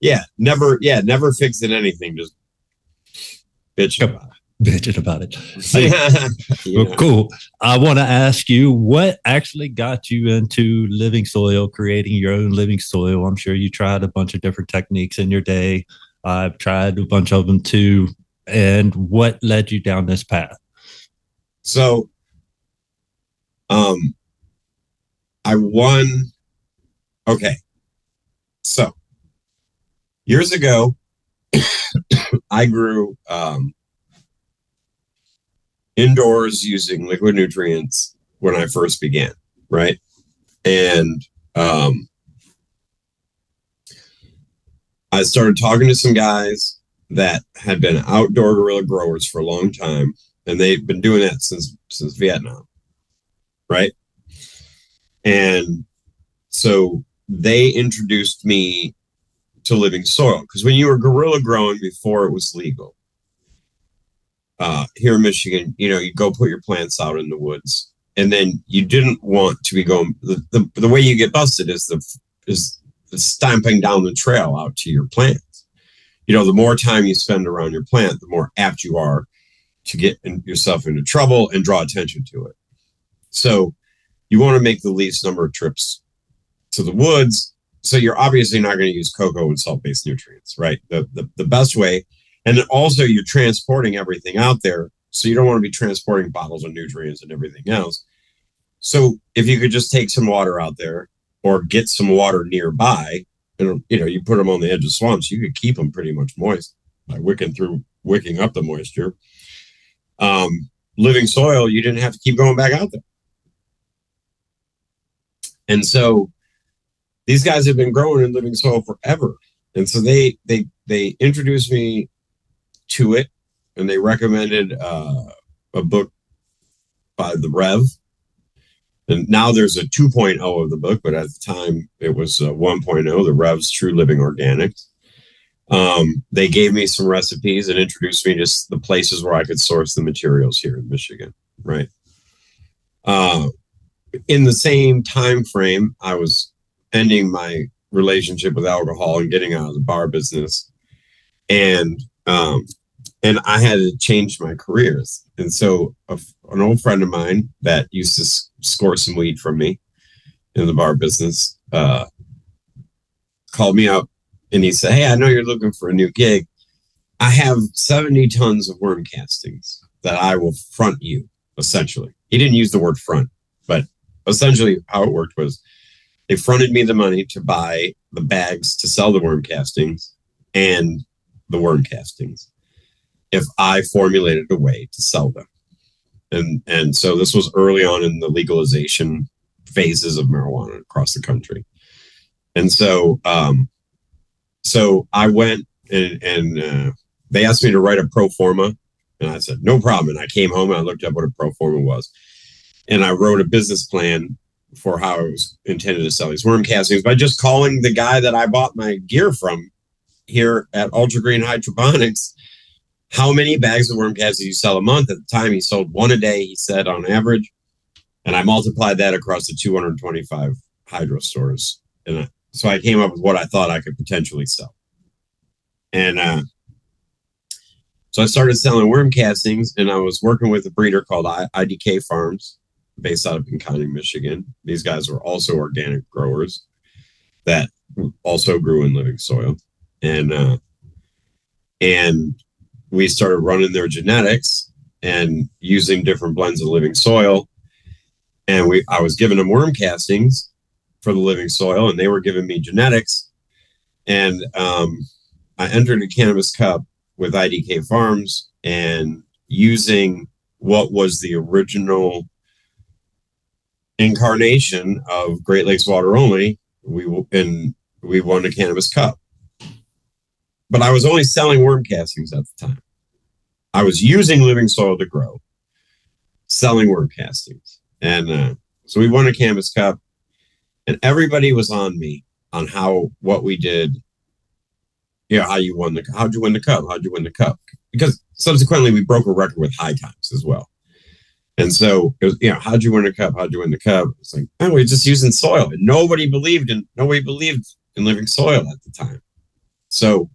Yeah, never. Yeah, never fixing anything. Just bitch about. Bitching about it. [LAUGHS] yeah. well, cool. I want to ask you what actually got you into living soil, creating your own living soil. I'm sure you tried a bunch of different techniques in your day. I've tried a bunch of them too. And what led you down this path? So, um, I won. Okay. So, years ago, [COUGHS] I grew um, indoors using liquid nutrients when I first began, right? And um, I started talking to some guys that had been outdoor guerrilla growers for a long time, and they've been doing that since since Vietnam, right? And so they introduced me to living soil because when you were guerrilla growing before it was legal, uh, here in Michigan, you know, you go put your plants out in the woods, and then you didn't want to be going. The, the, the way you get busted is the is the stamping down the trail out to your plants. You know, the more time you spend around your plant, the more apt you are to get in, yourself into trouble and draw attention to it. So you want to make the least number of trips to the woods. So you're obviously not going to use cocoa and salt-based nutrients, right? The, the the best way, and also you're transporting everything out there, so you don't want to be transporting bottles of nutrients and everything else. So if you could just take some water out there or get some water nearby. And you know, you put them on the edge of swamps, you could keep them pretty much moist by wicking through, wicking up the moisture. Um, living soil, you didn't have to keep going back out there. And so these guys have been growing in living soil forever. And so they they they introduced me to it and they recommended uh, a book by the Rev and now there's a 2.0 of the book, but at the time it was uh, 1.0, the Rev's True Living Organics. Um, they gave me some recipes and introduced me to the places where I could source the materials here in Michigan. Right. Uh, in the same time frame, I was ending my relationship with alcohol and getting out of the bar business, and um, and I had to change my careers. And so, a, an old friend of mine that used to s- score some weed from me in the bar business uh, called me up and he said, Hey, I know you're looking for a new gig. I have 70 tons of worm castings that I will front you, essentially. He didn't use the word front, but essentially how it worked was they fronted me the money to buy the bags to sell the worm castings and the worm castings if I formulated a way to sell them. And and so this was early on in the legalization phases of marijuana across the country. And so um so I went and and uh, they asked me to write a pro forma and I said no problem and I came home and I looked up what a pro forma was. And I wrote a business plan for how I was intended to sell these worm castings by just calling the guy that I bought my gear from here at Ultra Green Hydroponics how many bags of worm castings you sell a month? At the time, he sold one a day, he said on average. And I multiplied that across the 225 hydro stores. And I, so I came up with what I thought I could potentially sell. And uh, so I started selling worm castings, and I was working with a breeder called I- IDK Farms, based out of Pinconning, Michigan. These guys were also organic growers that also grew in living soil, and uh, and we started running their genetics and using different blends of living soil. And we, I was giving them worm castings for the living soil, and they were giving me genetics. And um, I entered a cannabis cup with IDK Farms and using what was the original incarnation of Great Lakes Water Only. We and we won a cannabis cup, but I was only selling worm castings at the time. I was using living soil to grow, selling worm castings, and uh, so we won a Cannabis cup, and everybody was on me on how what we did. Yeah, how you won the how'd you win the cup? How'd you win the cup? Because subsequently we broke a record with high times as well. And so it was, you know, how'd you win the cup? How'd you win the cup? It's like, oh, we're just using soil. And nobody believed in nobody believed in living soil at the time. So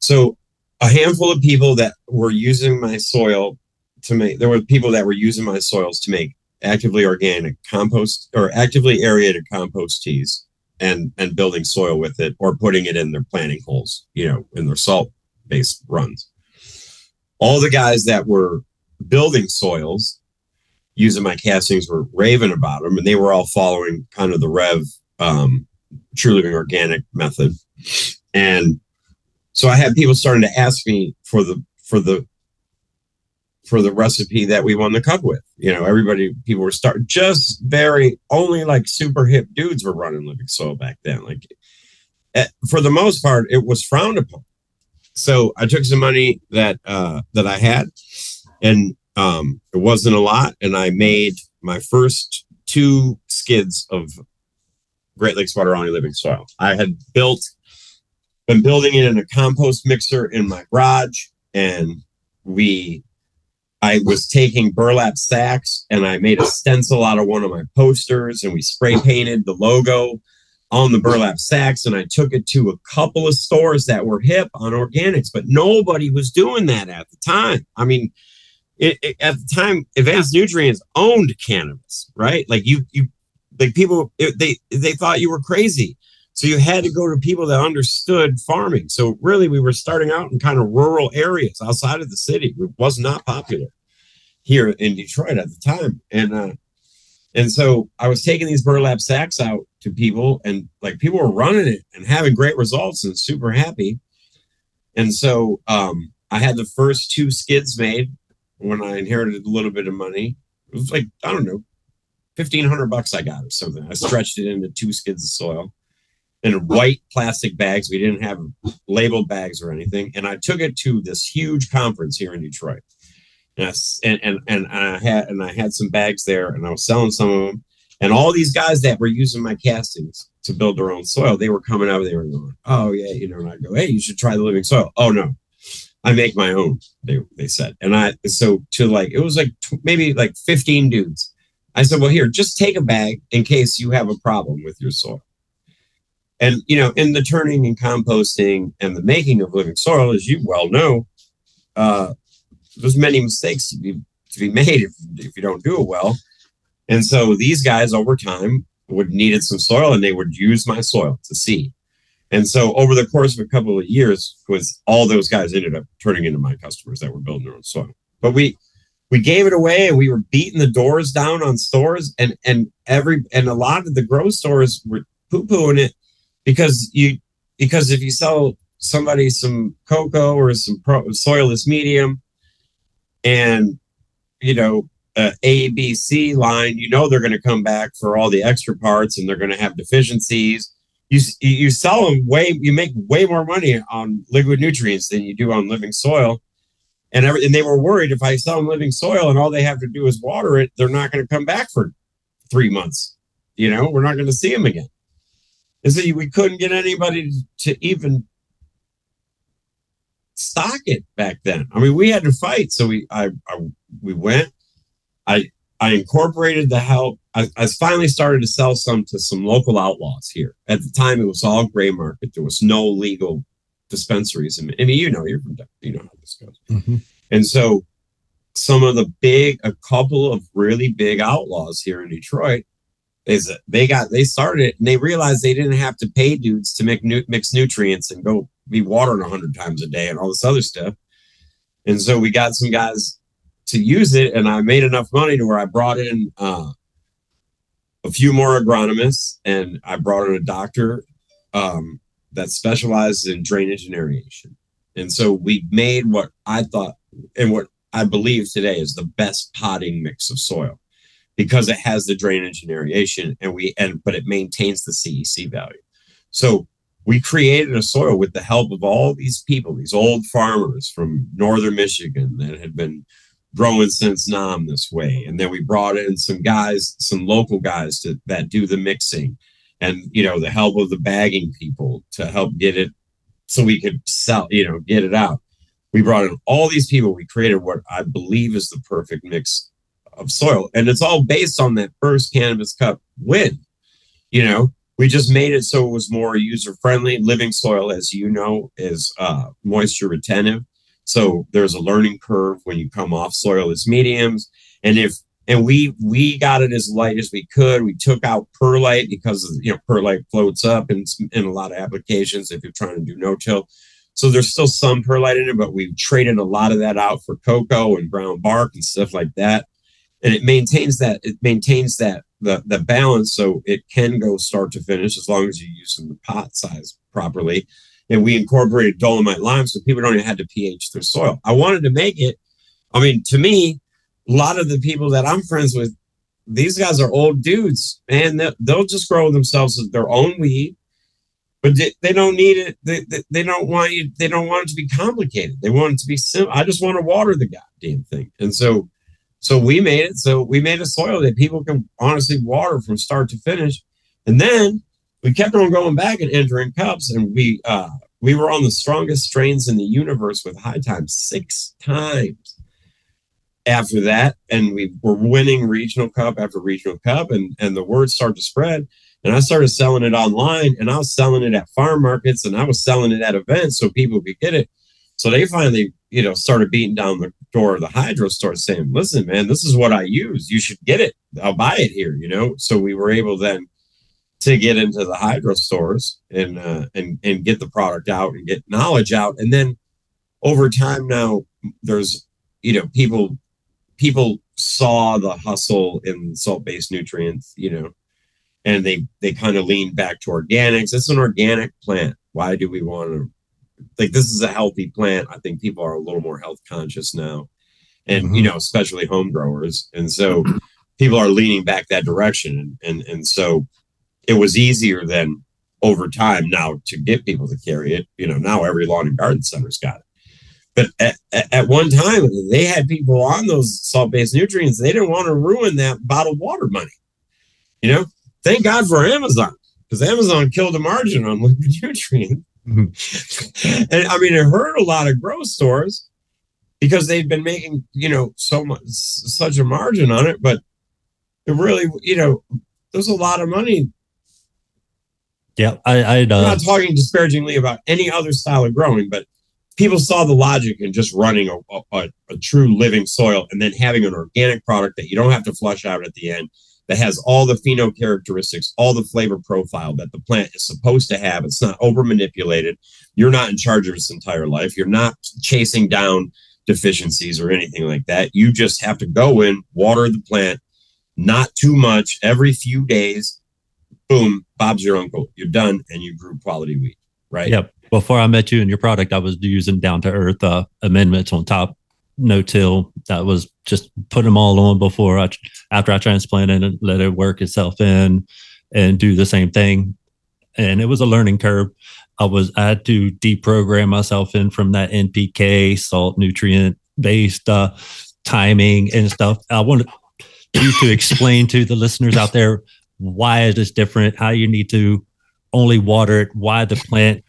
so a handful of people that were using my soil to make there were people that were using my soils to make actively organic compost or actively aerated compost teas and and building soil with it or putting it in their planting holes, you know, in their salt based runs. All the guys that were building soils using my castings were raving about them and they were all following kind of the rev um, true living organic method and so i had people starting to ask me for the for the for the recipe that we won the cup with you know everybody people were start just very only like super hip dudes were running living soil back then like eh, for the most part it was frowned upon so i took some money that uh that i had and um, it wasn't a lot. And I made my first two skids of Great Lakes Water Only Living Soil. I had built, been building it in a compost mixer in my garage, and we, I was taking burlap sacks and I made a stencil out of one of my posters, and we spray painted the logo on the burlap sacks and I took it to a couple of stores that were hip on organics, but nobody was doing that at the time. I mean, it, it, at the time, Advanced Nutrients owned cannabis, right? Like you, you, like people, it, they they thought you were crazy, so you had to go to people that understood farming. So really, we were starting out in kind of rural areas outside of the city. It was not popular here in Detroit at the time, and uh, and so I was taking these burlap sacks out to people, and like people were running it and having great results and super happy. And so um, I had the first two skids made when I inherited a little bit of money. It was like, I don't know, fifteen hundred bucks I got or something. I stretched it into two skids of soil in mm-hmm. white plastic bags. We didn't have labeled bags or anything. And I took it to this huge conference here in Detroit. And I, and, and, and I had and I had some bags there and I was selling some of them. And all these guys that were using my castings to build their own soil, they were coming out, they were going, Oh yeah, you know, and I go, Hey, you should try the living soil. Oh no, I make my own. They they said, and I so to like it was like t- maybe like fifteen dudes. I said, well, here, just take a bag in case you have a problem with your soil. And you know, in the turning and composting and the making of living soil, as you well know, uh, there's many mistakes to be to be [LAUGHS] made if, if you don't do it well. And so these guys over time would needed some soil and they would use my soil to seed. And so over the course of a couple of years, was all those guys ended up turning into my customers that were building their own soil. But we we gave it away and we were beating the doors down on stores and and every and a lot of the grow stores were poo-pooing it because you because if you sell somebody some cocoa or some pro, soilless medium and you know A, B, C line, you know they're going to come back for all the extra parts and they're going to have deficiencies. You you sell them way you make way more money on liquid nutrients than you do on living soil. And, every, and they were worried if I sell them living soil and all they have to do is water it, they're not going to come back for three months. You know, we're not going to see them again. And so we couldn't get anybody to even stock it back then. I mean, we had to fight. So we, I, I we went. I, I incorporated the help. I, I finally started to sell some to some local outlaws here. At the time, it was all gray market. There was no legal dispensaries. And I mean, you know, you're from you know how this goes. Mm-hmm. And so some of the big, a couple of really big outlaws here in Detroit is they got, they started it and they realized they didn't have to pay dudes to make nu- mix nutrients and go be watering hundred times a day and all this other stuff. And so we got some guys to use it and I made enough money to where I brought in, uh, a few more agronomists and I brought in a doctor, um, that specializes in drainage and aeration. And so we made what I thought and what I believe today is the best potting mix of soil because it has the drainage and aeration and we and but it maintains the CEC value. So we created a soil with the help of all these people, these old farmers from northern Michigan that had been growing since Nam this way. And then we brought in some guys, some local guys to, that do the mixing and you know the help of the bagging people to help get it so we could sell, you know, get it out we brought in all these people. We created what I believe is the perfect mix of soil. And it's all based on that first Cannabis Cup win. You know, we just made it so it was more user friendly. Living soil, as you know, is uh, moisture retentive. So there's a learning curve when you come off soil as mediums. And if and we we got it as light as we could. We took out perlite because you know perlite floats up in in a lot of applications if you're trying to do no till. So there's still some perlite in it, but we've traded a lot of that out for cocoa and brown bark and stuff like that. And it maintains that it maintains that the the balance so it can go start to finish as long as you use some pot size properly. And we incorporated dolomite lime so people don't even have to pH their soil. I wanted to make it. I mean, to me, a lot of the people that I'm friends with, these guys are old dudes, and they'll, just grow themselves their own weed but they, they don't need it. They, they, they don't want you. They don't want it to be complicated. They want it to be simple. I just want to water the goddamn thing. And so, so we made it. So we made a soil that people can honestly water from start to finish. And then we kept on going back and entering cups, and we uh, we were on the strongest strains in the universe with high times six times. After that, and we were winning regional cup after regional cup, and and the word started to spread. And I started selling it online and I was selling it at farm markets and I was selling it at events so people could get it. So they finally, you know, started beating down the of the hydro store saying, listen, man, this is what I use. You should get it. I'll buy it here, you know? So we were able then to get into the hydro stores and, uh, and, and get the product out and get knowledge out. And then over time now there's, you know, people, people saw the hustle in salt-based nutrients, you know, and they they kind of leaned back to organics. It's an organic plant. Why do we want to like this is a healthy plant? I think people are a little more health conscious now. And mm-hmm. you know, especially home growers. And so people are leaning back that direction. And and, and so it was easier than over time now to get people to carry it. You know, now every lawn and garden center's got it. But at, at one time, they had people on those salt based nutrients. They didn't want to ruin that bottled water money. You know, thank God for Amazon because Amazon killed the margin on [LAUGHS] liquid nutrient. [LAUGHS] And I mean, it hurt a lot of grow stores because they've been making, you know, so much, such a margin on it. But it really, you know, there's a lot of money. Yeah, I, I uh, am not talking disparagingly about any other style of growing, but people saw the logic in just running a, a, a true living soil and then having an organic product that you don't have to flush out at the end that has all the pheno characteristics, all the flavor profile that the plant is supposed to have. It's not over manipulated. You're not in charge of its entire life. You're not chasing down deficiencies or anything like that. You just have to go in, water the plant, not too much, every few days. Boom, Bob's your uncle. You're done, and you grew quality wheat, right? Yep. Before I met you and your product, I was using down to earth uh, amendments on top no till. That was just put them all on before I after I transplanted and let it work itself in and do the same thing. And it was a learning curve. I was I had to deprogram myself in from that NPK salt nutrient based uh, timing and stuff. I wanted you to explain to the listeners out there why it is different, how you need to only water it, why the plant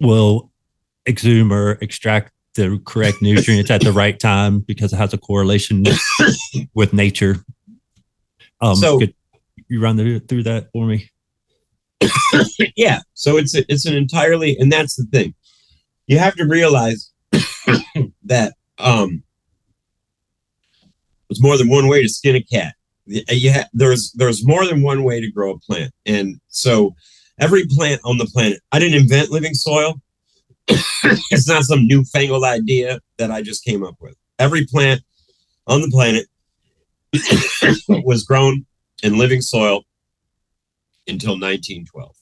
will exhume or extract the correct nutrients at the right time because it has a correlation [COUGHS] with nature. Um, so could you run the, through that for me? [COUGHS] yeah. So it's a, it's an entirely, and that's the thing. you have to realize [COUGHS] that um, there's more than one way to skin a cat. You ha- there's there's more than one way to grow a plant, and so every plant on the planet. I didn't invent living soil. [COUGHS] it's not some newfangled idea that I just came up with. Every plant on the planet [COUGHS] was grown in living soil until 1912.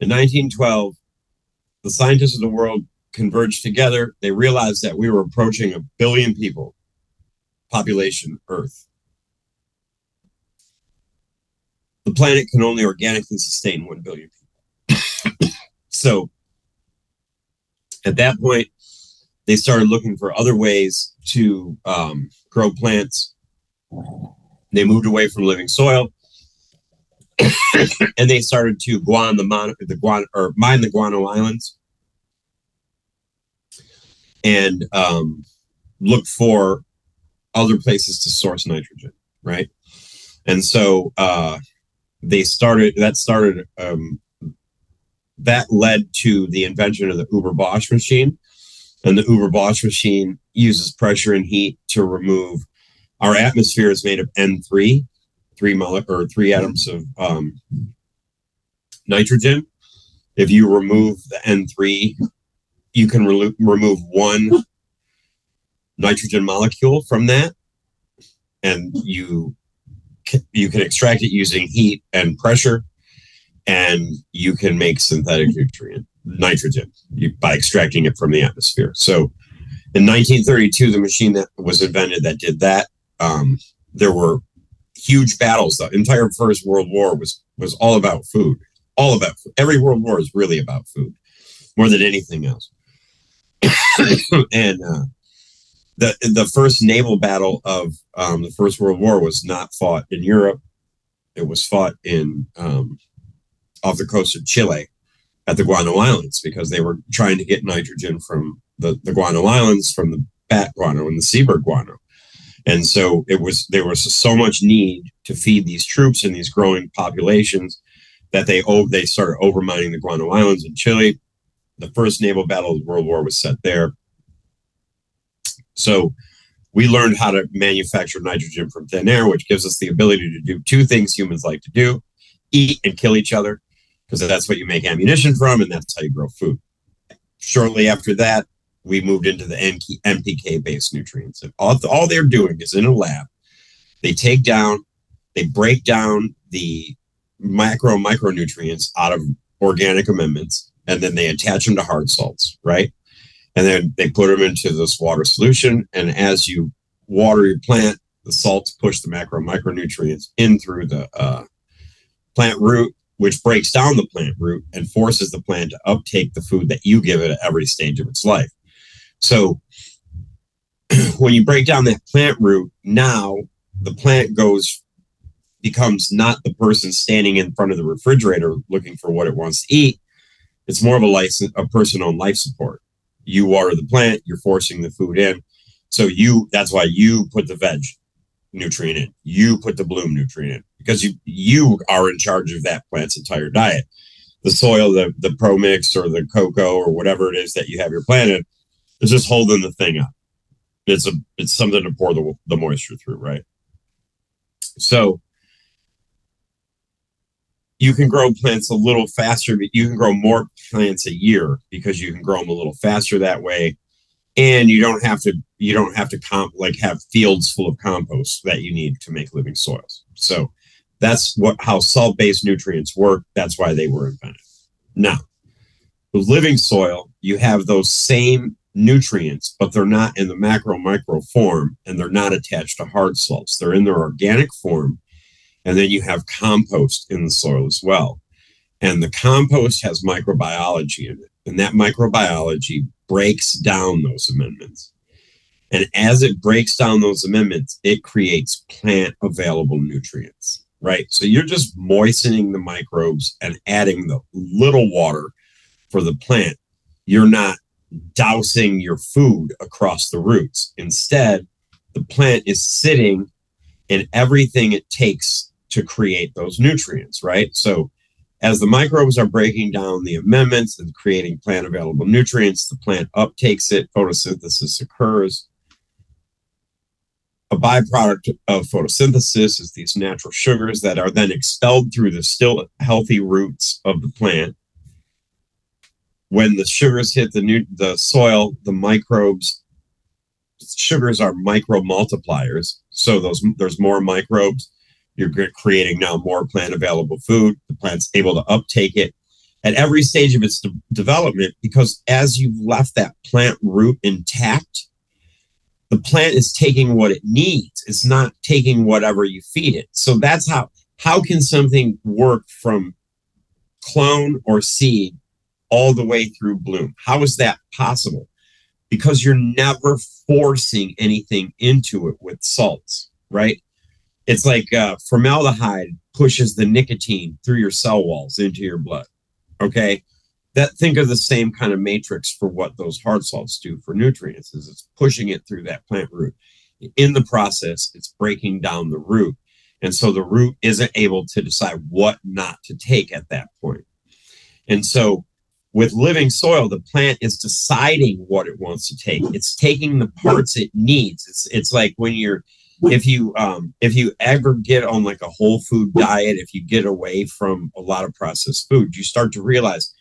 In 1912, the scientists of the world converged together. They realized that we were approaching a billion people population Earth. The planet can only organically sustain 1 billion people. [COUGHS] so at that point, they started looking for other ways to um, grow plants. They moved away from living soil [COUGHS] and they started to go on the mon- the guano or mine the guano islands and um, look for other places to source nitrogen, right? And so uh, they started. That started. Um, that led to the invention of the Haber-Bosch machine, and the Haber-Bosch machine uses pressure and heat to remove. Our atmosphere is made of N three, three mole- or three atoms of um, nitrogen. If you remove the N three, you can relo- remove one nitrogen molecule from that, and you ca- you can extract it using heat and pressure, and you can make synthetic nutrient nitrogen by extracting it from the atmosphere. So, in 1932, the machine that was invented that did that, um, there were huge battles. The entire First World War was was all about food. All about food. Every World War is really about food, more than anything else. [COUGHS] and uh, the the first naval battle of um, the First World War was not fought in Europe. It was fought in um, off the coast of Chile at the Guano Islands because they were trying to get nitrogen from the, the Guano Islands from the bat guano and the seabird guano. And so it was there was so much need to feed these troops and these growing populations that they oh, they started overmining the Guano Islands in Chile. The first naval battle of World War was set there. So we learned how to manufacture nitrogen from thin air, which gives us the ability to do two things humans like to do eat and kill each other, because that's what you make ammunition from, and that's how you grow food. Shortly after that, we moved into the NPK based nutrients. All, all they're doing is in a lab, they take down, they break down the macro micronutrients out of organic amendments, and then they attach them to hard salts, right? And then they put them into this water solution. And as you water your plant, the salts push the macro micronutrients in through the uh, plant root, which breaks down the plant root and forces the plant to uptake the food that you give it at every stage of its life. So [CLEARS THROAT] when you break down that plant root, now the plant goes becomes not the person standing in front of the refrigerator looking for what it wants to eat. It's more of a license, a person on life support. You water the plant, you're forcing the food in. So you that's why you put the veg nutrient in. You put the bloom nutrient in because you you are in charge of that plant's entire diet. The soil, the the pro mix or the cocoa or whatever it is that you have your plant in, is just holding the thing up. It's a it's something to pour the the moisture through, right? So you can grow plants a little faster. You can grow more plants a year because you can grow them a little faster that way, and you don't have to you don't have to comp like have fields full of compost that you need to make living soils. So that's what how salt based nutrients work. That's why they were invented. Now, with living soil, you have those same nutrients, but they're not in the macro micro form and they're not attached to hard salts. They're in their organic form. And then you have compost in the soil as well. And the compost has microbiology in it. And that microbiology breaks down those amendments. And as it breaks down those amendments, it creates plant available nutrients, right? So you're just moistening the microbes and adding the little water for the plant. You're not dousing your food across the roots. Instead, the plant is sitting in everything it takes to create those nutrients, right? So As the microbes are breaking down the amendments and creating plant available nutrients, the plant uptakes it, photosynthesis occurs. A byproduct of photosynthesis is these natural sugars that are then expelled through the still healthy roots of the plant. When the sugars hit the new the soil, the microbes sugars are micro multipliers. So those there's more microbes. You're creating now more plant available food. The plant's able to uptake it at every stage of its de- development because as you've left that plant root intact, the plant is taking what it needs. It's not taking whatever you feed it. So that's how how can something work from clone or seed all the way through bloom? How is that possible? Because you're never forcing anything into it with salts, right? It's like uh, formaldehyde pushes the nicotine through your cell walls into your blood. Okay, that think of the same kind of matrix for what those hard salts do for nutrients is it's pushing it through that plant root in the process it's breaking down the root and so the root isn't able to decide what not to take at that point. and so with living soil the plant is deciding what it wants to take it's taking the parts it needs it's it's like when you're if you um if you ever get on like a whole food diet if you get away from a lot of processed food you start to realize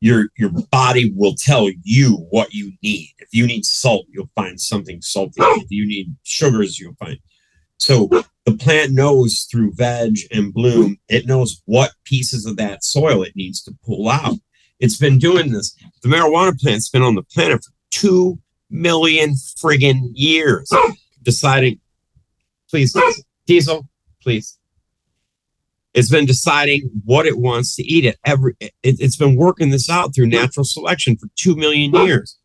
your your body will tell you what you need. If you need salt, you'll find something salty. If you need sugars, you'll find. So the plant knows through veg and bloom, it knows what pieces of that soil it needs to pull out. It's been doing this. The marijuana plant's been on the planet for two million friggin' years, deciding. Please, Diesel, please. It's been deciding what it wants to eat at every it, it's been working this out through natural selection for 2 million years.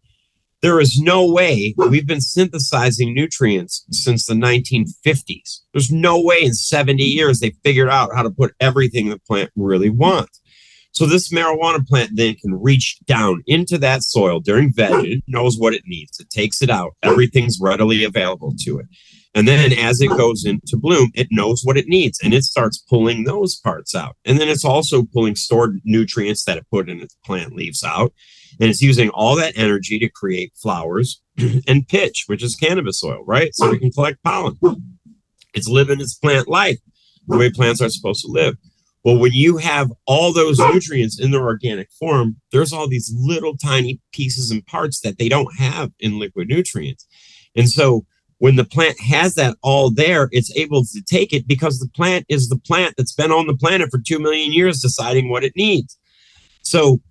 There is no way we've been synthesizing nutrients since the 1950s there's no way in 70 years they figured out how to put everything the plant really wants. So this marijuana plant then can reach down into that soil during veg it knows what it needs it takes it out everything's readily available to it and then as it goes into bloom, it knows what it needs and it starts pulling those parts out. And then it's also pulling stored nutrients that it put in its plant leaves out. And it's using all that energy to create flowers [CLEARS THROAT] and pitch, which is cannabis oil, right? So we can collect pollen. It's living its plant life the way plants are supposed to live. Well, when you have all those nutrients in their organic form, there's all these little tiny pieces and parts that they don't have in liquid nutrients. And so when the plant has that all there, it's able to take it because the plant is the plant that's been on the planet for 2 million years deciding what it needs. So,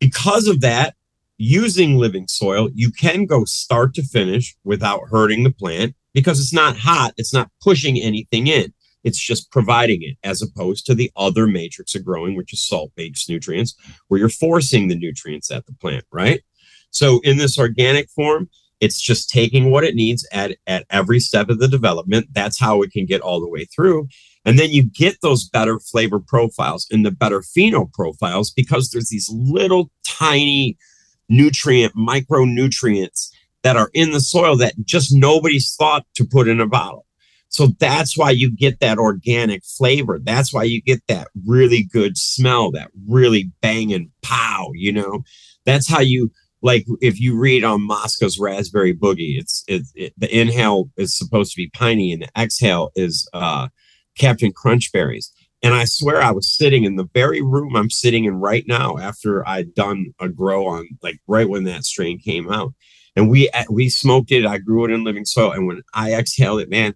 because of that, using living soil, you can go start to finish without hurting the plant because it's not hot, it's not pushing anything in. It's just providing it as opposed to the other matrix of growing, which is salt based nutrients, where you're forcing the nutrients at the plant, right? So, in this organic form, it's just taking what it needs at, at every step of the development. That's how we can get all the way through. And then you get those better flavor profiles and the better pheno profiles because there's these little tiny nutrient, micronutrients that are in the soil that just nobody's thought to put in a bottle. So that's why you get that organic flavor. That's why you get that really good smell, that really banging pow, you know. That's how you like if you read on Mosca's Raspberry Boogie, it's it, it, the inhale is supposed to be piney and the exhale is uh, Captain Crunchberries. And I swear I was sitting in the very room I'm sitting in right now after I'd done a grow on like right when that strain came out. And we we smoked it. I grew it in living soil. And when I exhaled it, man,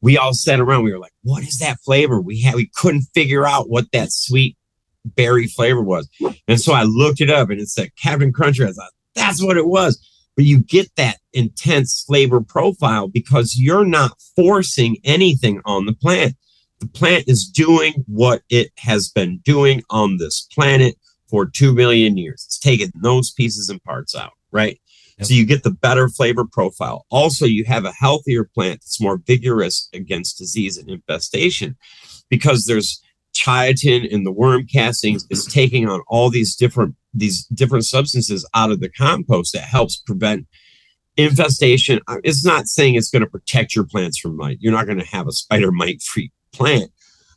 we all sat around. We were like, "What is that flavor?" We had we couldn't figure out what that sweet berry flavor was. And so I looked it up, and it said Captain Cruncher. I thought that's what it was. But you get that intense flavor profile because you're not forcing anything on the plant. The plant is doing what it has been doing on this planet for 2 million years. It's taking those pieces and parts out, right? Yep. So you get the better flavor profile. Also, you have a healthier plant that's more vigorous against disease and infestation because there's chitin in the worm castings is taking on all these different these different substances out of the compost that helps prevent infestation. Uh, it's not saying it's going to protect your plants from mite. You're not going to have a spider mite free plant,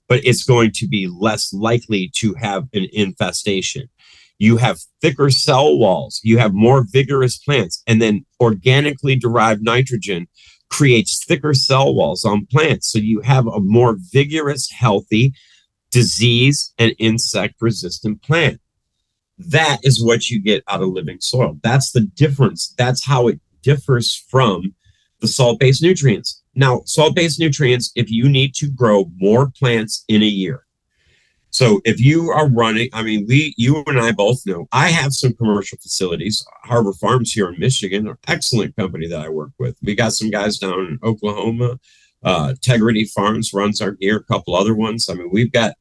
but it's going to be less likely to have an infestation. You have thicker cell walls, you have more vigorous plants, and then organically derived nitrogen creates thicker cell walls on plants. So you have a more vigorous, healthy, disease and insect resistant plant. That is what you get out of living soil. That's the difference. That's how it differs from the salt based nutrients. Now, salt based nutrients, if you need to grow more plants in a year, so if you are running, I mean, we, you and I both know, I have some commercial facilities. Harbor Farms here in Michigan, an excellent company that I work with. We got some guys down in Oklahoma. Uh, Integrity Farms runs our gear, a couple other ones. I mean, we've got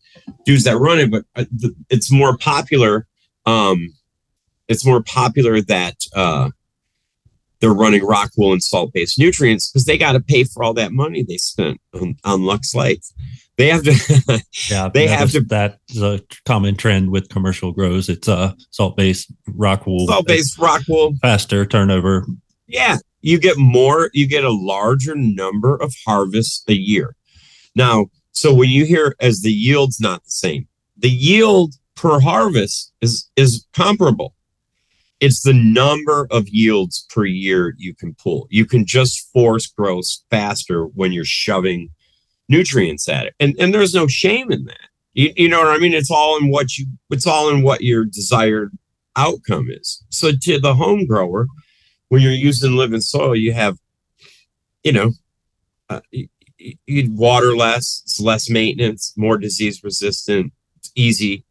dudes that run it, but uh, it's more popular. Um, it's more popular that uh, they're running rock wool and salt based nutrients because they got to pay for all that money they spent on, on Lux Life they have to [LAUGHS] yeah they have to that's a common trend with commercial grows. It's a uh, salt-based rock wool. Salt-based rock wool. faster turnover. Yeah you get more you get a larger number of harvests a year now so when you hear as the yield's not the same the yield per harvest is is comparable it's the number of yields per year you can pull you can just force growth faster when you're shoving nutrients at it. And and there's no shame in that. You, you know what I mean? It's all in what you it's all in what your desired outcome is. So to the home grower, when you're using living soil, you have, you know, uh, you, you water less, it's less maintenance, more disease resistant, it's easy.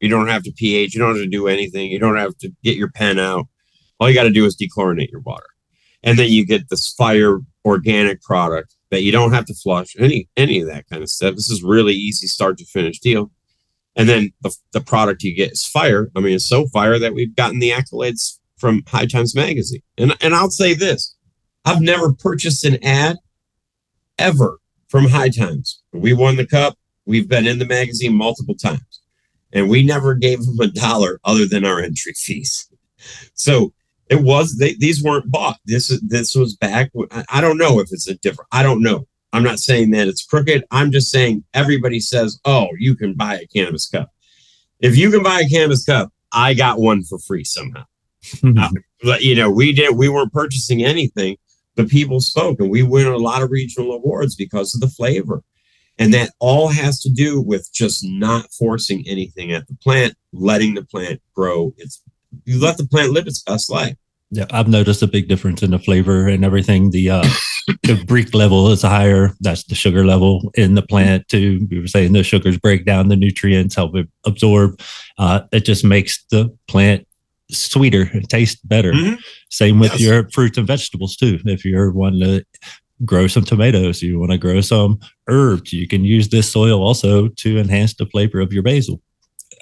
You don't have to pH, you don't have to do anything, you don't have to get your pen out. All you got to do is dechlorinate your water. And then you get this fire organic product that you don't have to flush any any of that kind of stuff. This is really easy start to finish deal. And then the, the product you get is fire. I mean, it's so fire that we've gotten the accolades from High Times Magazine. And and I'll say this: I've never purchased an ad ever from High Times. We won the cup. We've been in the magazine multiple times, and we never gave them a dollar other than our entry fees. So it was they, these weren't bought. This is this was back. I don't know if it's a different. I don't know. I'm not saying that it's crooked. I'm just saying everybody says, "Oh, you can buy a cannabis cup." If you can buy a cannabis cup, I got one for free somehow. Uh, but you know, we didn't. We weren't purchasing anything. The people spoke, and we win a lot of regional awards because of the flavor. And that all has to do with just not forcing anything at the plant, letting the plant grow its you let the plant live its best life. Yeah, I've noticed a big difference in the flavor and everything. The uh, the brix level is higher. That's the sugar level in the plant too. We were saying the sugars break down the nutrients, help it absorb. Uh, it just makes the plant sweeter. It tastes better. Mm-hmm. Same with yes. your fruits and vegetables too. If you're wanting to grow some tomatoes, you want to grow some herbs, you can use this soil also to enhance the flavor of your basil.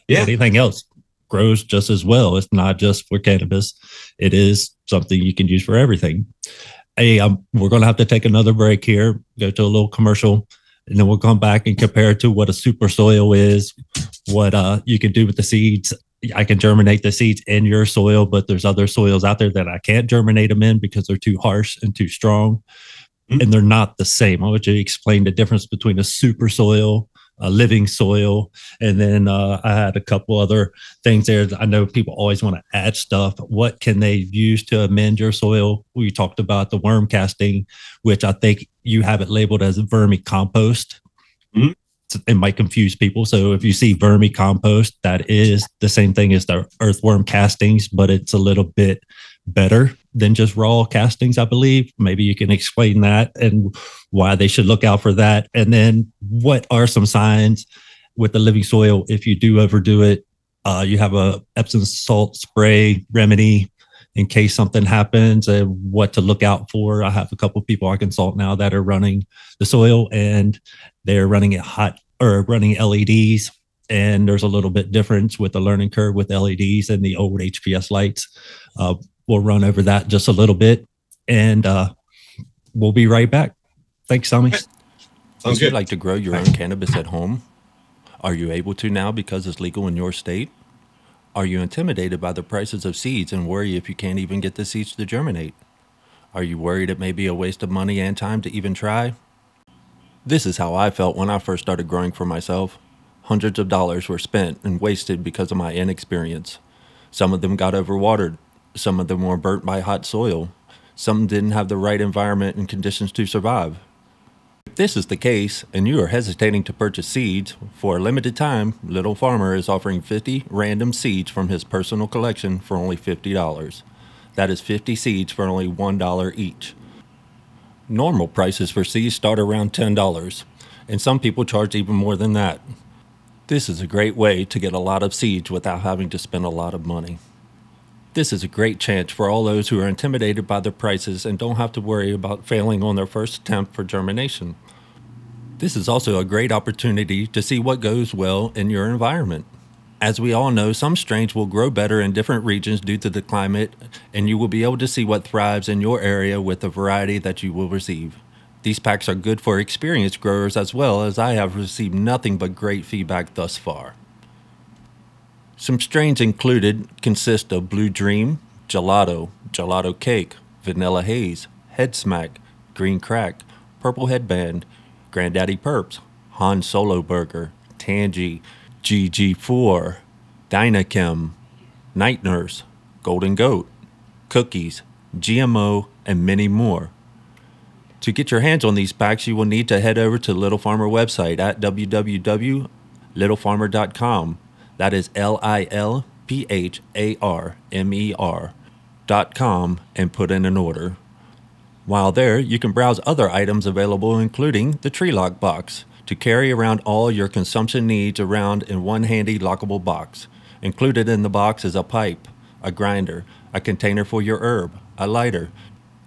Yeah. Anything else grows just as well. It's not just for cannabis. It is something you can use for everything. Hey, um, we're going to have to take another break here, go to a little commercial, and then we'll come back and compare to what a super soil is, what uh, you can do with the seeds. I can germinate the seeds in your soil, but there's other soils out there that I can't germinate them in because they're too harsh and too strong. Mm-hmm. And they're not the same. I want you to explain the difference between a super soil a living soil. And then uh, I had a couple other things there. I know people always want to add stuff. What can they use to amend your soil? We talked about the worm casting, which I think you have it labeled as vermicompost. Mm-hmm. It might confuse people. So if you see vermicompost, that is the same thing as the earthworm castings, but it's a little bit better than just raw castings, I believe. Maybe you can explain that and why they should look out for that. And then what are some signs with the living soil if you do overdo it? Uh, you have a Epsom salt spray remedy in case something happens and what to look out for. I have a couple people I consult now that are running the soil and they're running it hot or running LEDs. And there's a little bit difference with the learning curve with LEDs and the old HPS lights. Uh, we'll run over that just a little bit and uh, we'll be right back. Thanks, Tommy. Sounds Would you like to grow your own cannabis at home? Are you able to now because it's legal in your state? Are you intimidated by the prices of seeds and worry if you can't even get the seeds to germinate? Are you worried it may be a waste of money and time to even try? This is how I felt when I first started growing for myself. Hundreds of dollars were spent and wasted because of my inexperience. Some of them got overwatered, some of them were burnt by hot soil, some didn't have the right environment and conditions to survive. This is the case and you are hesitating to purchase seeds, for a limited time, Lil Pharmer is offering 50 random seeds from his personal collection for only $50. That is 50 seeds for only $1 each. Normal prices for seeds start around $10, and some people charge even more than that. This is a great way to get a lot of seeds without having to spend a lot of money. This is a great chance for all those who are intimidated by the prices and don't have to worry about failing on their first attempt for germination. This is also a great opportunity to see what goes well in your environment. As we all know, some strains will grow better in different regions due to the climate, and you will be able to see what thrives in your area with the variety that you will receive. These packs are good for experienced growers as well, as I have received nothing but great feedback thus far. Some strains included consist of Blue Dream, Gelato, Gelato Cake, Vanilla Haze, Head Smack, Green Crack, Purple Headband, Granddaddy Perps, Han Solo Burger, Tangie, GG4, Dynachem, Night Nurse, Golden Goat, Cookies, GMO, and many more. To get your hands on these packs, you will need to head over to Lil Pharmer website at www.lilpharmer.com. That is L I L P H A R M E R dot com and put in an order. While there, you can browse other items available, including the Tree Lock box, to carry around all your consumption needs around in one handy lockable box. Included in the box is a pipe, a grinder, a container for your herb, a lighter,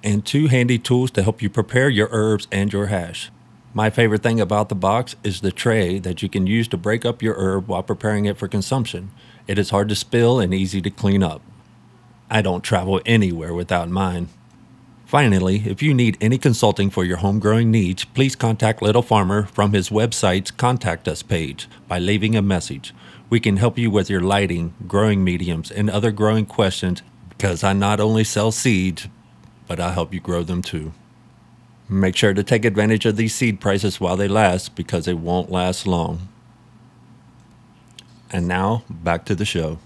and two handy tools to help you prepare your herbs and your hash. My favorite thing about the box is the tray that you can use to break up your herb while preparing it for consumption. It is hard to spill and easy to clean up. I don't travel anywhere without mine. Finally, if you need any consulting for your home growing needs, please contact Lil Pharmer from his website's Contact Us page by leaving a message. We can help you with your lighting, growing mediums, and other growing questions because I not only sell seeds, but I help you grow them too. Make sure to take advantage of these seed prices while they last because they won't last long. And now, back to the show.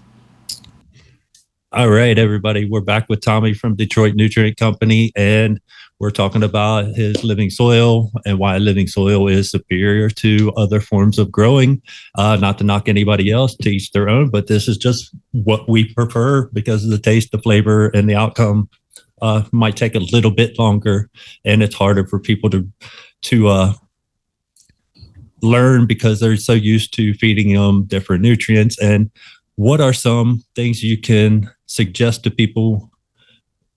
All right, everybody. We're back with Tommy from Detroit Nutrient Company, and we're talking about his living soil and why living soil is superior to other forms of growing. Uh, not to knock anybody else, to each their own, but this is just what we prefer because of the taste, the flavor, and the outcome. Uh, might take a little bit longer, and it's harder for people to to uh, learn because they're so used to feeding them different nutrients. And what are some things you can suggest to people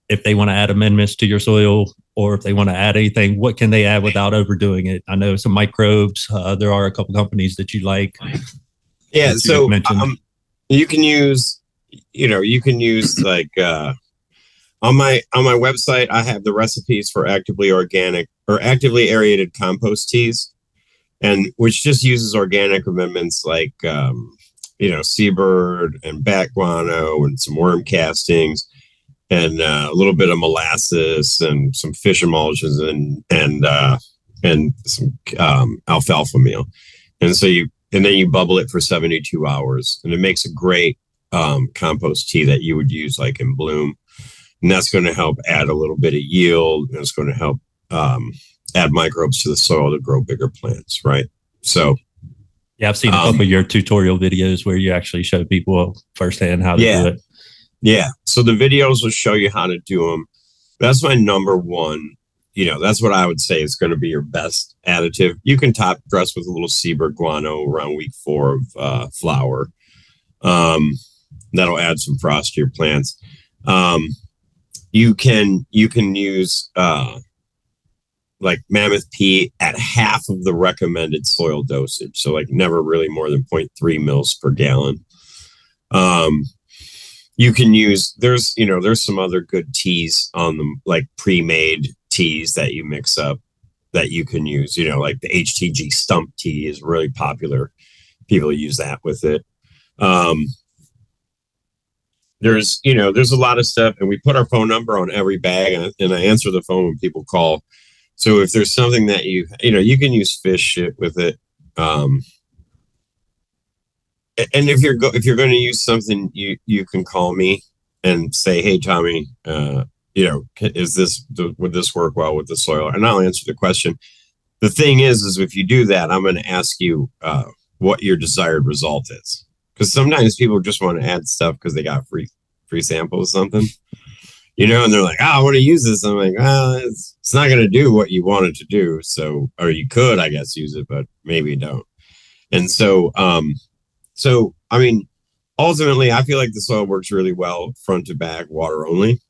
if they want to add amendments to your soil or if they want to add anything what can they add without overdoing it? I know some microbes uh, there are a couple companies that you like. Yeah so um, you can use you know you can use like uh on my on my website i have the recipes for actively organic or actively aerated compost teas and which just uses organic amendments like um you know, seabird and bat guano and some worm castings and uh, a little bit of molasses and some fish emulsions and and uh, and some um, alfalfa meal. And so you and then you bubble it for 72 hours and it makes a great um, compost tea that you would use like in bloom. And that's going to help add a little bit of yield and it's going to help um, add microbes to the soil to grow bigger plants, right? So yeah, I've seen a couple um, of your tutorial videos where you actually show people firsthand how to yeah, do it. Yeah. So the videos will show you how to do them. That's my number one. You know, that's what I would say is going to be your best additive. You can top dress with a little seabird guano around week four of uh, flower. Um, that'll add some frost to your plants. Um, you can you can use uh, like Mammoth P at half of the recommended soil dosage. So like never really more than 0.3 mils per gallon. Um, you can use there's you know there's some other good teas on them like pre-made teas that you mix up that you can use. You know like the HTG stump tea is really popular. People use that with it. Um, there's you know there's a lot of stuff and we put our phone number on every bag and, and i answer the phone when people call So if there's something that you you know you can use fish shit with it. Um, and if you're go if you're going to use something, you you can call me and say, hey Tommy, uh, you know, is this would this work well with the soil? And I'll answer the question. The thing is, is if you do that, I'm going to ask you uh, what your desired result is, because sometimes people just want to add stuff because they got free free sample of something, you know, and they're like, oh, I want to use this. I'm like, well, it's, it's not going to do what you want it to do. So, or you could, I guess, use it, but maybe don't. And so, um, so I mean, ultimately, I feel like the soil works really well front to back, water only.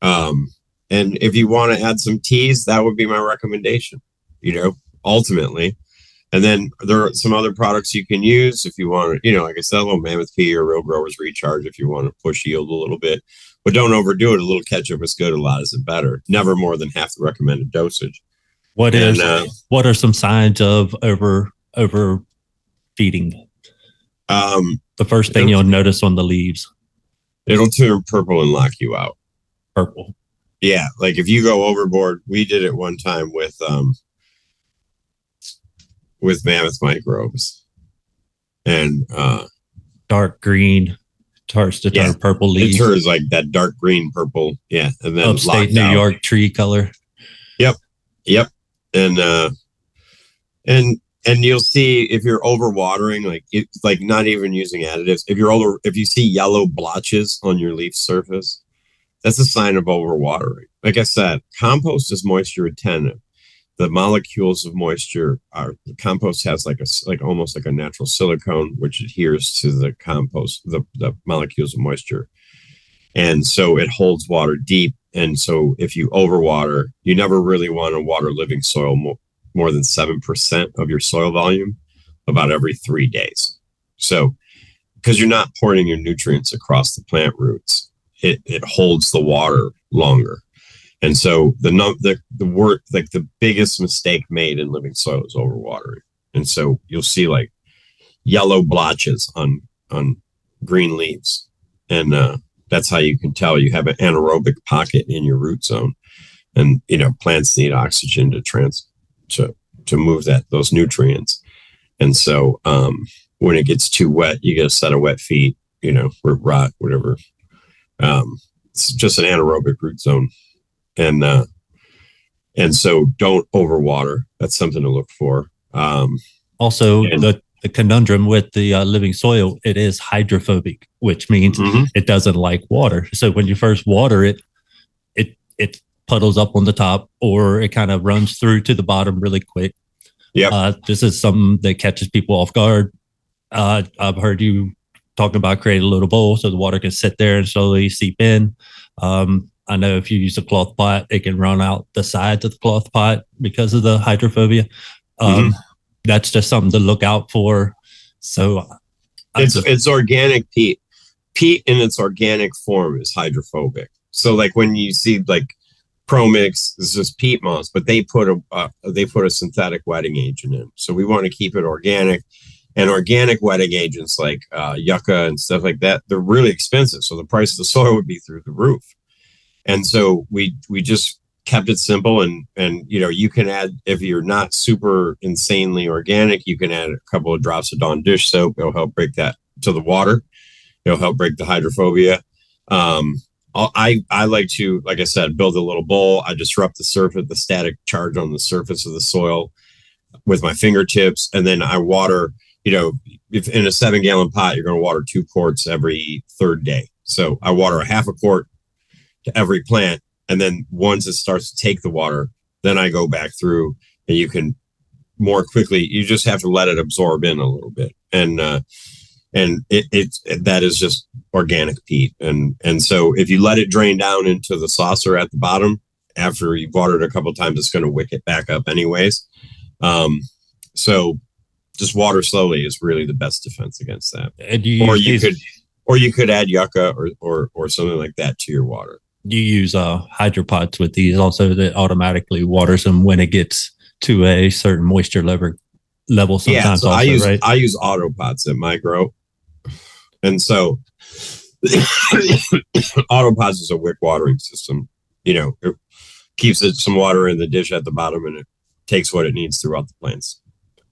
Um, and if you want to add some teas, that would be my recommendation. You know, ultimately. And then there are some other products you can use if you want to, you know, like I said, a little Mammoth P or real growers recharge if you want to push yield a little bit, but don't overdo it. A little ketchup is good, a lot is better. Never more than half the recommended dosage. What And, is uh, what are some signs of over overfeeding? Um, The first thing you'll notice on the leaves, it'll turn purple and lock you out. purple. Yeah, like if you go overboard, we did it one time with um with mammoth microbes. And uh dark green to turn Yeah, purple it leaves. turns like that dark green purple. Yeah. And then Upstate New out. York tree color. Yep. Yep. And uh and and you'll see if you're overwatering, like it, like not even using additives. If you're over, if you see yellow blotches on your leaf surface, that's a sign of overwatering. Like I said, compost is moisture retentive. The molecules of moisture are the compost has like a like almost like a natural silicone which adheres to the compost the the molecules of moisture, and so it holds water deep. And so if you overwater, you never really want to water living soil more, than 7% of your soil volume about every three days. So, because you're not pouring your nutrients across the plant roots, it, it holds the water longer. And so the the the word like the biggest mistake made in living soil is overwatering. And so you'll see like yellow blotches on on green leaves. And uh that's how you can tell you have an anaerobic pocket in your root zone. And you know, plants need oxygen to trans to to move that those nutrients. And so um when it gets too wet, you get a set of wet feet, you know, root rot, whatever. Um it's just an anaerobic root zone. And uh and so don't overwater. That's something to look for. Um Also, And- the the conundrum with the uh, living soil, it is hydrophobic, which means mhm. it doesn't like water. So when you first water it, it it puddles up on the top, or it kind of runs through to the bottom really quick. Yeah, Uh, this is something that catches people off guard. Uh, I've heard you talking about creating a little bowl so the water can sit there and slowly seep in. Um, I know if you use a cloth pot, it can run out the sides of the cloth pot because of the hydrophobia. Um, That's just something to look out for. So it's just- it's organic peat. Peat in its organic form is hydrophobic. So like when you see like Promix, this is peat moss, but they put a uh, they put a synthetic wetting agent in. So we want to keep it organic. And organic wetting agents like uh, yucca and stuff like that, they're really expensive. So the price of the soil would be through the roof. And so we we just kept it simple and and you know you can add if you're not super insanely organic you can add a couple of drops of dawn dish soap. It'll help break that to the water. It'll help break the hydrophobia. Um i i like to like i said build a little bowl. I disrupt the surface the static charge on the surface of the soil with my fingertips. And then i water you know if in a seven gallon pot you're going to water two quarts every third day. So i water a half a quart to every plant and then once it starts to take the water then i go back through and you can more quickly you just have to let it absorb in a little bit. And uh and it, it that is just organic peat. And and so if you let it drain down into the saucer at the bottom after you've watered a couple times it's going to wick it back up anyways. Um so just water slowly is really the best defense against that. And you or you these- could or you could add yucca or or or something like that to your water you use uh hydropods with these also that automatically waters them when it gets to a certain moisture level level sometimes yeah, so also, I use right? I use autopots at my grow, and so [COUGHS] autopots is a wick watering system. You know, it- keeps it some water in the dish at the bottom and it takes what it needs throughout the plants.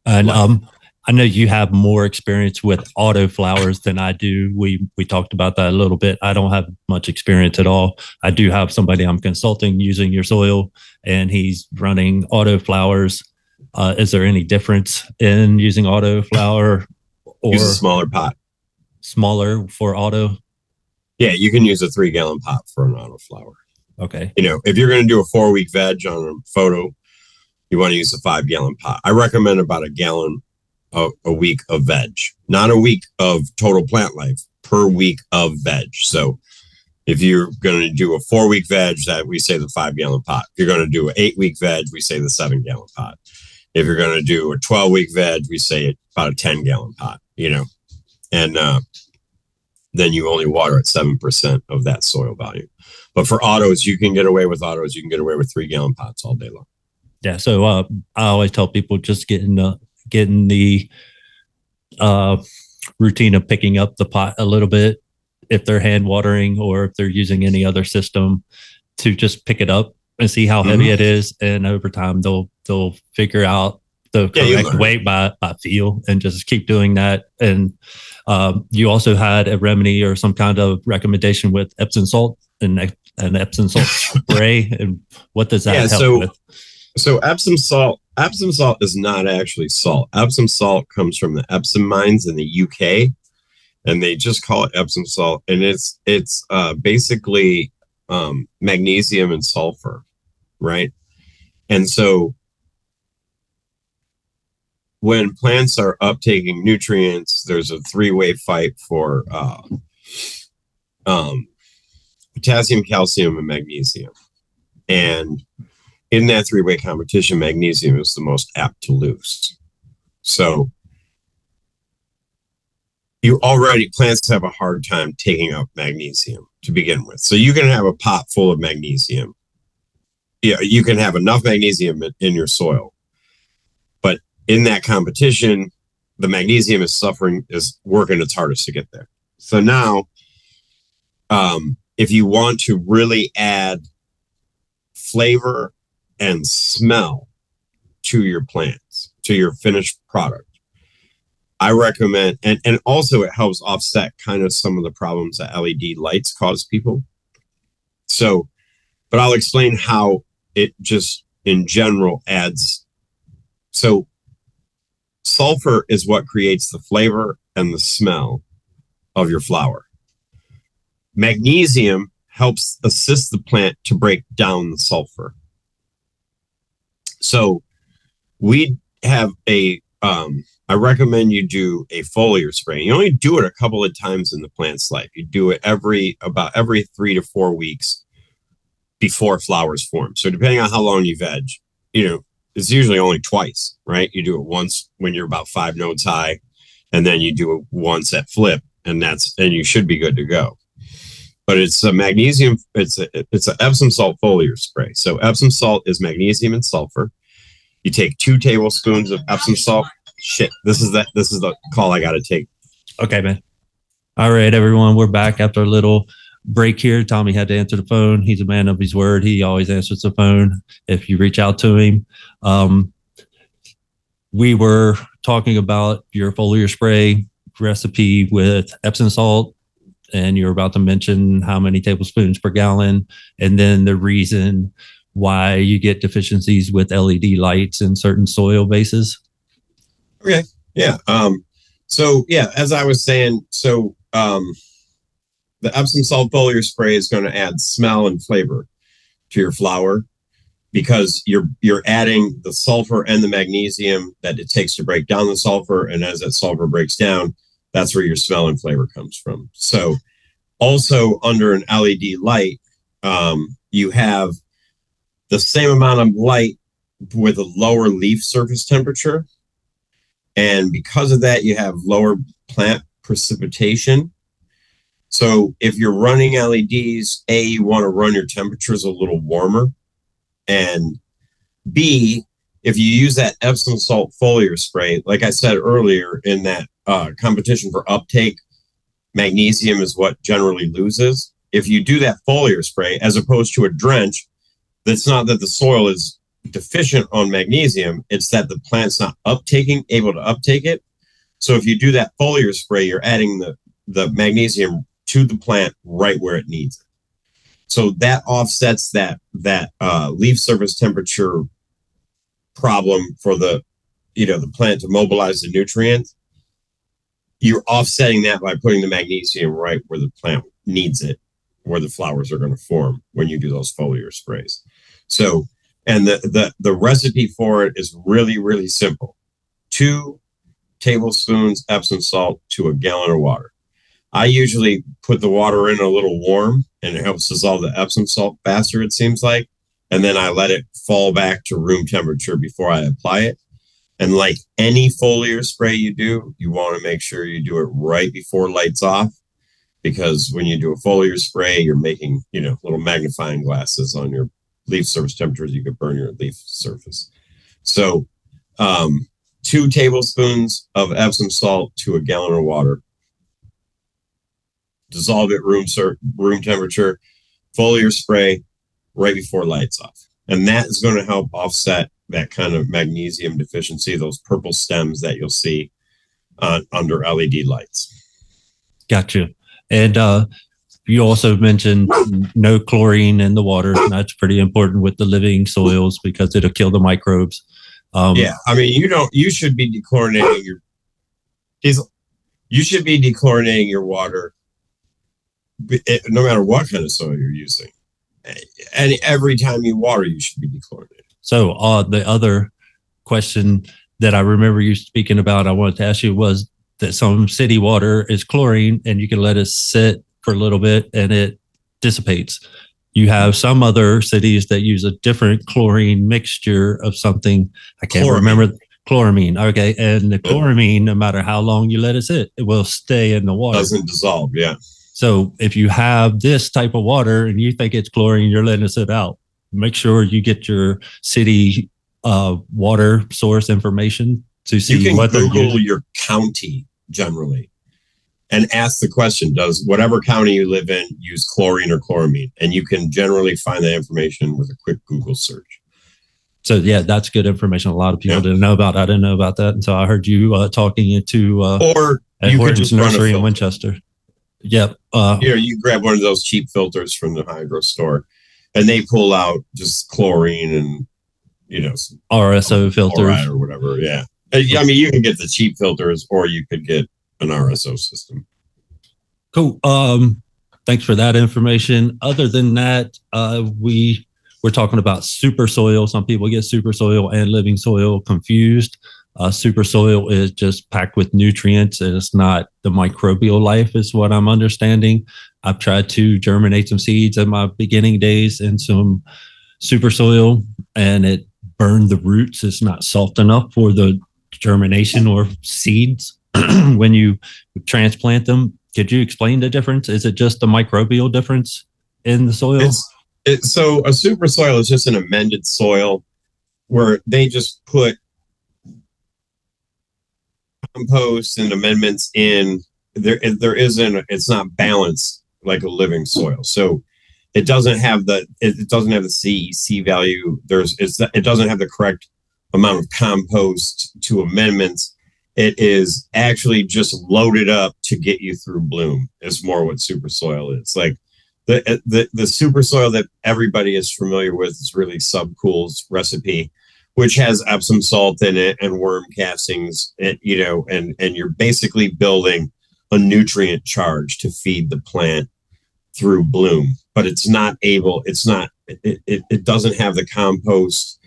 And um, I know you have more experience with auto flowers than I do. We we talked about that a little bit. I don't have much experience at all. I do have somebody I'm consulting using your soil, and he's running auto flowers. Uh, is there any difference in using auto flower or Use a smaller pot. smaller for auto? Yeah, you can use a three gallon pot for an auto flower. Okay, You know, if you're going to do a four week veg on a photo, you want to use a five gallon pot. I recommend about a gallon a, a week of veg, not a week of total plant life per week of veg. So if you're going to do a four week veg, that we say the five gallon pot. If you're going to do an eight week veg, we say the seven gallon pot. If you're going to do a 12 week veg, we say about a 10 gallon pot, you know, and, uh, then you only water at 7% of that soil volume. But for autos, you can get away with autos. You can get away with three gallon pots all day long. yeah. So uh, I always tell people just getting the getting the uh, routine of picking up the pot a little bit if they're hand watering or if they're using any other system to just pick it up and see how heavy it is and over time they'll they'll figure out the correct learn. weight by by feel and just keep doing that and um, you also had a remedy or some kind of recommendation with Epsom salt and an Epsom salt [LAUGHS] spray and what does that Yeah, help so- with? So Epsom salt, Epsom salt is not actually salt. Epsom salt comes from the Epsom mines in the UK, and they just call it Epsom salt, and it's it's uh, basically um, magnesium and sulfur, right? And so when plants are uptaking nutrients, there's a three-way fight for uh, um, potassium, calcium, and magnesium, and in that three way competition, magnesium is the most apt to lose. So you already plants have a hard time taking up magnesium to begin with. So you can have a pot full of magnesium. Yeah, you can have enough magnesium in, your soil. But in that competition, the magnesium is suffering, is working its hardest to get there. So now, um, if you want to really add flavor and smell to your plants, to your finished product. I recommend, and, and also it helps offset kind of some of the problems that LED lights cause people. So, but I'll explain how it just in general adds. So, sulfur is what creates the flavor and the smell of your flower. Magnesium helps assist the plant to break down the sulfur. So we have a um I recommend you do a foliar spray. You only do it a couple of times in the plant's life. You do it every about every three to four weeks before flowers form. So depending on how long you veg, you know, it's usually only twice, right? You do it once when you're about five nodes high, and then you do it once at flip, and that's and you should be good to go. But it's a magnesium, it's a it's an Epsom salt foliar spray. So Epsom salt is magnesium and sulfur. You take two tablespoons of Epsom salt. Shit, this is that this is the call I gotta take. Okay, man. All right, everyone. We're back after a little break here. Tommy had to answer the phone. He's a man of his word. He always answers the phone if you reach out to him. Um, we were talking about your foliar spray recipe with Epsom salt, and you're about to mention how many tablespoons per gallon, and then the reason why you get deficiencies with LED lights in certain soil bases. Okay. Yeah. Um, so yeah, as I was saying, so um the Epsom salt foliar spray is going to add smell and flavor to your flower because you're you're adding the sulfur and the magnesium that it takes to break down the sulfur. And as that sulfur breaks down, that's where your smell and flavor comes from. So also under an LED light, um, you have the same amount of light with a lower leaf surface temperature. And because of that, you have lower plant precipitation. So if you're running LEDs, A, you want to run your temperatures a little warmer. And B, if you use that Epsom salt foliar spray, like I said earlier in that uh, competition for uptake, magnesium is what generally loses. If you do that foliar spray as opposed to a drench, that's not that the soil is deficient on magnesium, it's that the plant's not uptaking, able to uptake it. So if you do that foliar spray, you're adding the, the magnesium to the plant right where it needs it. So that offsets that that uh, leaf surface temperature problem for the you know the plant to mobilize the nutrients. You're offsetting that by putting the magnesium right where the plant needs it, where the flowers are going to form when you do those foliar sprays. So, and the the the recipe for it is really really simple: two tablespoons Epsom salt to a gallon of water. I usually put the water in a little warm and it helps dissolve the Epsom salt faster, it seems like. And then I let it fall back to room temperature before I apply it. And like any foliar spray you do, you want to make sure you do it right before lights off. Because when you do a foliar spray, you're making, you know, little magnifying glasses on your leaf surface temperatures. You could burn your leaf surface. So, um, two tablespoons of Epsom salt to a gallon of water dissolve it room room temperature, foliar spray right before lights off. And that is going to help offset that kind of magnesium deficiency, those purple stems that you'll see uh, under LED lights. Gotcha. And uh, you also mentioned no chlorine in the water. That's pretty important with the living soils because it'll kill the microbes. Um, yeah, I mean, you don't. You should be dechlorinating your. You should be dechlorinating your water no matter what kind of soil you're using. And every time you water, you should be dechlorinated. So, uh, the other question that I remember you speaking about, I wanted to ask you was that some city water is chlorine and you can let it sit for a little bit and it dissipates. You have some other cities that use a different chlorine mixture of something. I can't chloramine. remember chloramine. Okay. And the chloramine, no matter how long you let it sit, it will stay in the water. Doesn't dissolve. Yeah. So if you have this type of water and you think it's chlorine, you're letting it sit out. Make sure you get your city uh, water source information to see you can whether Google your county generally and ask the question Does whatever county you live in use chlorine or chloramine? And you can generally find that information with a quick Google search. So, yeah, that's good information. A lot of people yeah. didn't know about. I didn't know about that until I heard you uh, talking to uh, or you could just nursery in Winchester. Yep. Uh, you you grab one of those cheap filters from the hydro store, and they pull out just chlorine and you know RSO filters or whatever. Yeah, I mean, you can get the cheap filters, or you could get an RSO system. Cool. Um, thanks for that information. Other than that, uh, we we're talking about super soil. Some people get super soil and living soil confused. Uh, super soil is just packed with nutrients and it's not the microbial life, is what I'm understanding. I've tried to germinate some seeds in my beginning days in some super soil and it burned the roots. It's not soft enough for the germination or seeds [CLEARS THROAT] when you transplant them. Could you explain the difference? Is it just the microbial difference in the soil? It's, it, so a super soil is just an amended soil where they just put compost and amendments in there there isn't it's not balanced like a living soil. So it doesn't have the it, doesn't have the cec value. There's it's it doesn't have the correct amount of compost to amendments. It is actually just loaded up to get you through bloom is more what super soil is. Like the the, the super soil that everybody is familiar with is really subcool's recipe which has Epsom salt in it and worm castings, and, you know, and and you're basically building a nutrient charge to feed the plant through bloom, but it's not able, it's not, it, it, it doesn't have the compost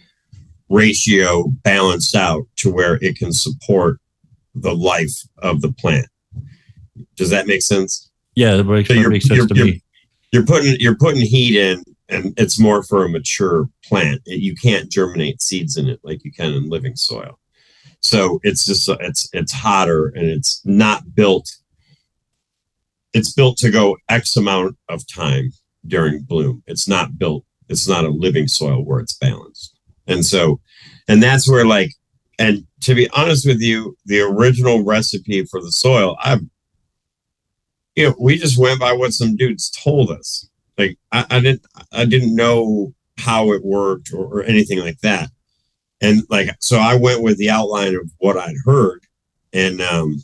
ratio balanced out to where it can support the life of the plant. Does that make sense? Yeah, that makes, so makes sense to me. You're putting you're putting heat in and it's more for a mature plant. You can't germinate seeds in it like you can in living soil. So it's just it's it's hotter and it's not built. It's built to go X amount of time during bloom. It's not built. It's not a living soil where it's balanced. And so, and that's where like, and to be honest with you, the original recipe for the soil, I've, you know, we just went by what some dudes told us like I, I didn't I didn't know how it worked or, or anything like that. And like, so I went with the outline of what I'd heard. And, um,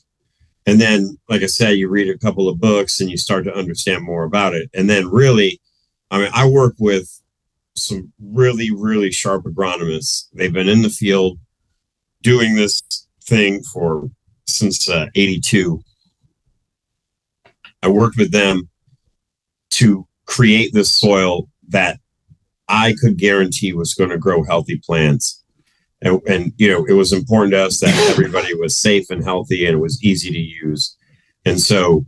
and then, like I said, you read a couple of books and you start to understand more about it. And then really, I mean, I work with some really, really sharp agronomists. They've been in the field doing this thing for since uh, 82. I worked with them to create this soil that I could guarantee was going to grow healthy plants. And, and, you know, it was important to us that everybody was safe and healthy and it was easy to use. And so,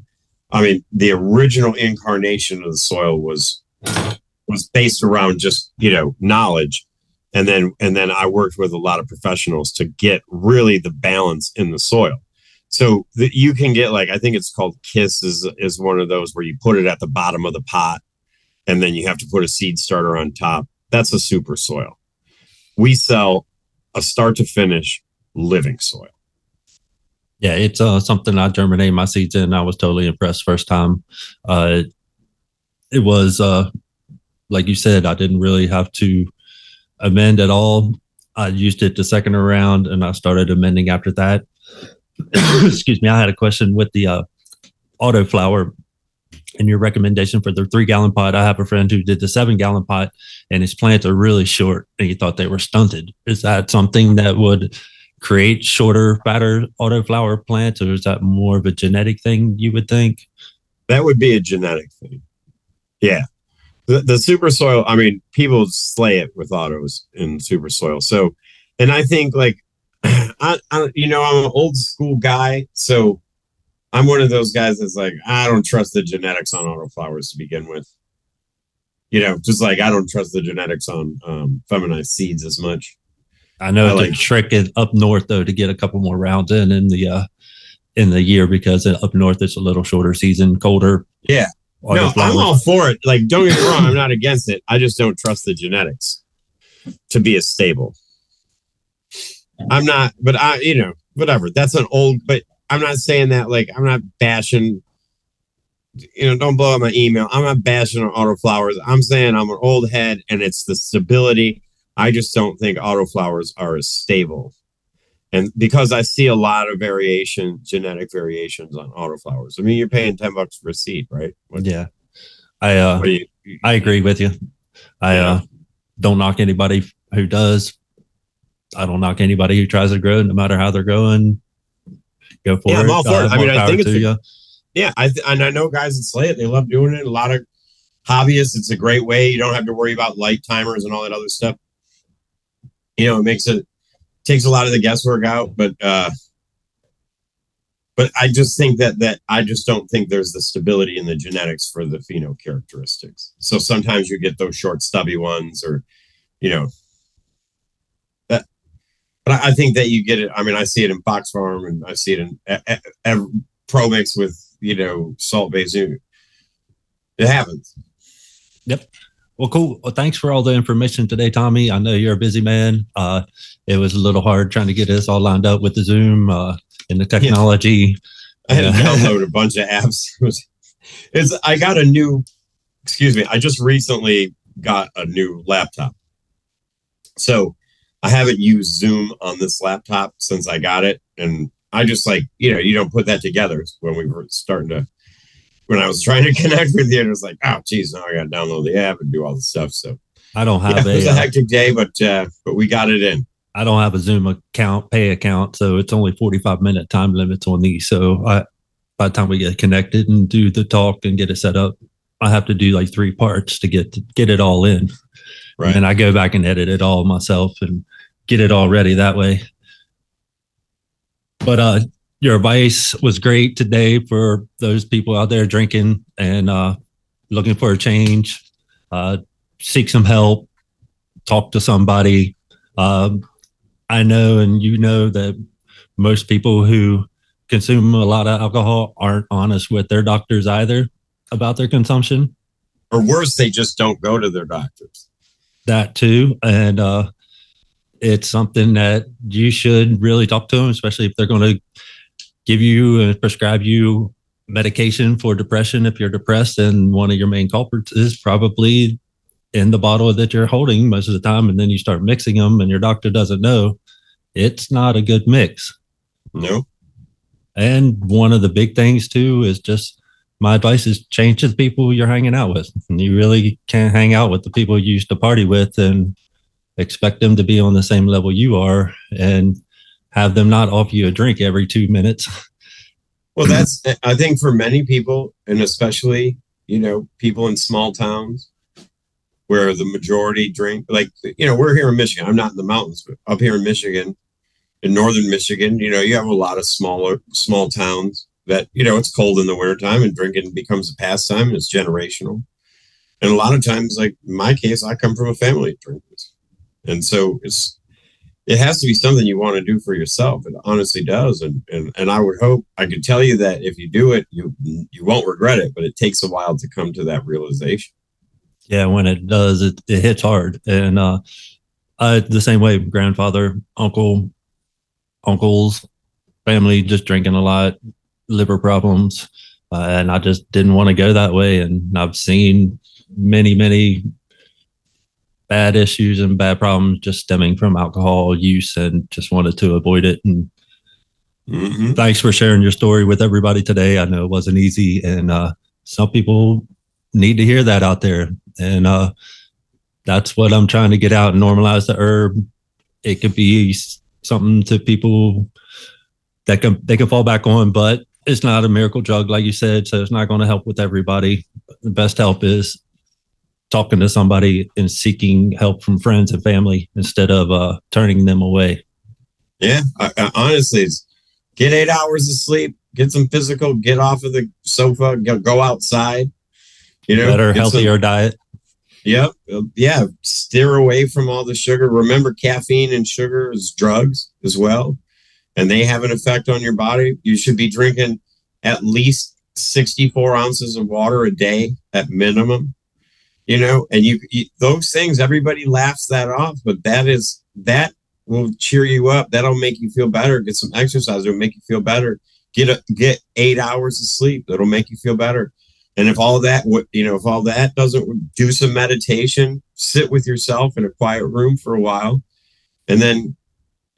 I mean, the original incarnation of the soil was was based around just you know knowledge. And then and then i worked with a lot of professionals to get really the balance in the soil. So that you can get like i think it's called kiss is is one of those where you put it at the bottom of the pot and then you have to put a seed starter on top. That's a super soil. We sell a start to finish living soil Yeah, it's uh, something I germinated my seeds in. I was totally impressed first time. Uh, it was uh, like you said, I didn't really have to amend at all. I used it the second around, and I started amending after that. [COUGHS] Excuse me. I had a question with the uh, auto flower and your recommendation for the three gallon pot. I have a friend who did the seven gallon pot, and his plants are really short, and he thought they were stunted. Is that something that would create shorter, fatter autoflower plants, or is that more of a genetic thing you would think? that would be a genetic thing yeah the, the super soil i mean people slay it with autos in super soil so and i think like [CLEARS THROAT] I, I you know i'm an old school guy so i'm one of those guys that's like i don't trust the genetics on autoflowers to begin with. You know just like i don't trust the genetics on um, feminized seeds as much. I know I it's like- a trick is up north though to get a couple more rounds in in the uh, in the year because up north it's a little shorter season, colder. Yeah. no i'm all for it. Like don't get me wrong i'm not against it. I just don't trust the genetics to be as stable. I'm not but i you know whatever. That's an old but i'm not saying that like i'm not bashing you know don't blow up my email i'm not bashing on autoflowers i'm saying i'm an old head and it's the stability i just don't think autoflowers are as stable and because i see a lot of variation genetic variations on autoflowers i mean you're paying 10 bucks for a seed right What- Yeah, I uh, do you, I agree with you. I Yeah. uh, don't knock anybody who does. I don't knock anybody who tries to grow, no matter how they're growing. Go for Yeah, it. I'm all for it. I mean, I think it's a-. Yeah, I th- and I know guys that slay it. They love doing it. A lot of hobbyists. It's a great way. You don't have to worry about light timers and all that other stuff. You know, it makes it takes a lot of the guesswork out. But uh but I just think that that I just don't think there's the stability in the genetics for the pheno characteristics. So sometimes you get those short, stubby ones, or you know. But I, I think that you get it. I mean, I see it in Fox Farm, and I see it in ev- Pro Mix with you know salt based. It happens. Yep. Well, cool. Well, thanks for all the information today, Tommy. I know you're a busy man. Uh, it was a little hard trying to get this all lined up with the Zoom uh, and the technology. I had to [LAUGHS] download a bunch of apps. [LAUGHS] It was, it's I got a new, excuse me, I just recently got a new laptop. So I haven't used Zoom on this laptop since I got it. And I just like, you know, you don't put that together when we were starting to, when I was trying to [LAUGHS] connect with you, it was like, oh, geez, now I got to download the app and do all the stuff. So I don't yeah, have it was a, a uh, hectic day, but, uh, but we got it in. I don't have a Zoom account, pay account, so it's only 45 minute time limits on these. So I, by the time we get connected and do the talk and get it set up, I have to do like three parts to get to get it all in. Right. And I go back and edit it all myself and get it all ready that way. But uh your advice was great today for those people out there drinking and uh looking for a change. Uh seek some help, talk to somebody. Um I know and you know that most people who consume a lot of alcohol aren't honest with their doctors either about their consumption. Or worse, they just don't go to their doctors. That too. And uh it's something that you should really talk to them, especially if they're going to give you and prescribe you medication for depression. If you're depressed, and one of your main culprits is probably in the bottle that you're holding most of the time, and then you start mixing them, and your doctor doesn't know, it's not a good mix. No. And one of the big things too is just my advice is change to the people you're hanging out with. And you really can't hang out with the people you used to party with and expect them to be on the same level you are and have them not offer you a drink every two minutes. [LAUGHS] Well, that's I think for many people, and especially you know people in small towns where the majority drink. Like you know, we're here in Michigan. I'm not in the mountains, but up here in Michigan, in northern Michigan, you know, you have a lot of smaller small towns that you know it's cold in the wintertime and drinking becomes a pastime and it's generational. And a lot of times, like in my case, I come from a family of drinkers, and so it's it has to be something you want to do for yourself. It honestly does. And, and, and I would hope I could tell you that if you do it, you, you won't regret it, but it takes a while to come to that realization. Yeah. When it does, it, it hits hard. And, uh, I, the same way, grandfather, uncle, uncles, family, just drinking a lot, liver problems. Uh, and I just didn't want to go that way. And I've seen many, many bad issues and bad problems just stemming from alcohol use and just wanted to avoid it. And Mm-hmm. thanks for sharing your story with everybody today. I know it wasn't easy, and uh, some people need to hear that out there. And uh, that's what I'm trying to get out and normalize the herb. It could be something to people that can they can fall back on, but it's not a miracle drug, like you said. So it's not going to help with everybody. The best help is talking to somebody and seeking help from friends and family instead of uh, turning them away. Yeah. I, I, honestly, get eight hours of sleep, get some physical, get off of the sofa, go, go outside. You know, Better, get some- healthier diet. Yep. Uh, Yeah. Steer away from all the sugar. Remember, caffeine and sugar is drugs as well, and they have an effect on your body. You should be drinking at least 64 ounces of water a day at minimum. You know, and you, you those things, everybody laughs that off, but that is that will cheer you up. That'll make you feel better. Get some exercise. It'll make you feel better. Get a get eight hours of sleep. That'll make you feel better. And if all that, you know, if all that doesn't do some meditation, sit with yourself in a quiet room for a while, and then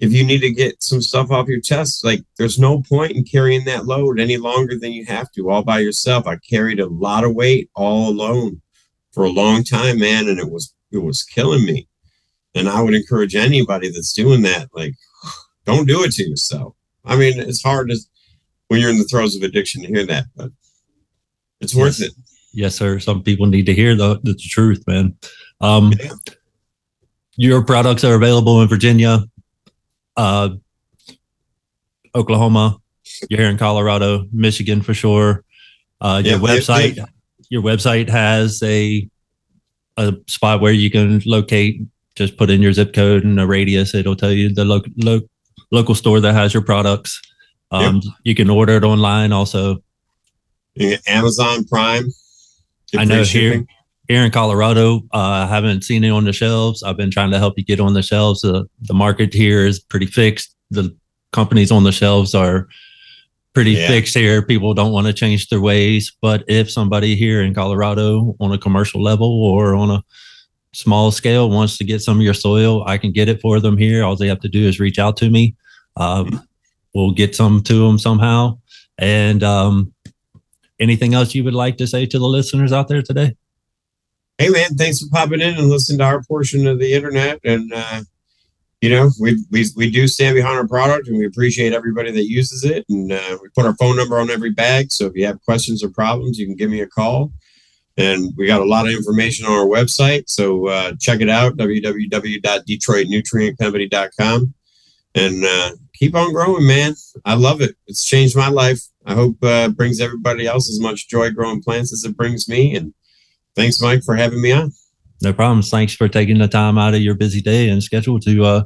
if you need to get some stuff off your chest, like there's no point in carrying that load any longer than you have to all by yourself. I carried a lot of weight all alone for a long time, man, and it was it was killing me. And I would encourage anybody that's doing that, like, [SIGHS] don't do it to yourself. I mean, it's hard to when you're in the throes of addiction to hear that, but it's worth it. Yes, sir. Some people need to hear the, the truth, man. Um, Yeah. Your products are available in Virginia, uh, Oklahoma. You're here in Colorado, Michigan for sure. Uh, your Yeah, website, your website has a a spot where you can locate. Just put in your zip code and a radius. It'll tell you the local lo- local store that has your products. Um, You can order it online also. Amazon Prime. I know here shipping. Here in Colorado, uh, I haven't seen it on the shelves. I've been trying to help you get on the shelves. The the market here is pretty fixed. The companies on the shelves are pretty Yeah. fixed here. People don't want to change their ways. But if somebody here in Colorado on a commercial level or on a small scale wants to get some of your soil, I can get it for them here. All they have to do is reach out to me. Um, we'll get some to them somehow. And um, anything else you would like to say to the listeners out there today? Hey man, thanks for popping in and listening to our portion of the internet. And uh, you know, we we we do stand behind our product, and we appreciate everybody that uses it. And uh, we put our phone number on every bag, so if you have questions or problems, you can give me a call. And we got a lot of information on our website, so uh, check it out www.detroitnutrientcompany.com. And uh, keep on growing, man. I love it. It's changed my life. I hope uh, brings everybody else as much joy growing plants as it brings me. And thanks, Mike, for having me on. No problems. Thanks for taking the time out of your busy day and schedule to uh,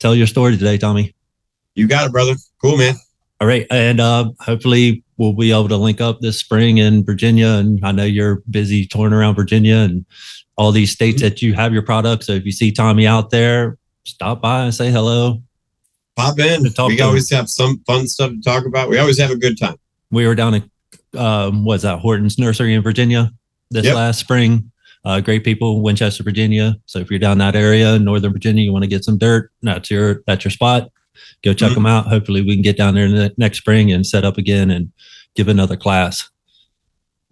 tell your story today, Tommy. You got it, brother. Cool, man. All right. And uh, hopefully we'll be able to link up this spring in Virginia. And I know you're busy touring around Virginia and all these states that you have your products. So if you see Tommy out there, stop by and say hello. Pop in. Good talk We to him. always have some fun stuff to talk about. We always have a good time. We were down in, um, what's that, Horton's Nursery in Virginia this Yep. last spring. Uh, great people, Winchester, Virginia. So if you're down that area, Northern Virginia, you want to get some dirt, that's your that's your spot. Go check Mhm. them out. Hopefully, we can get down there ne- next spring and set up again and give another class.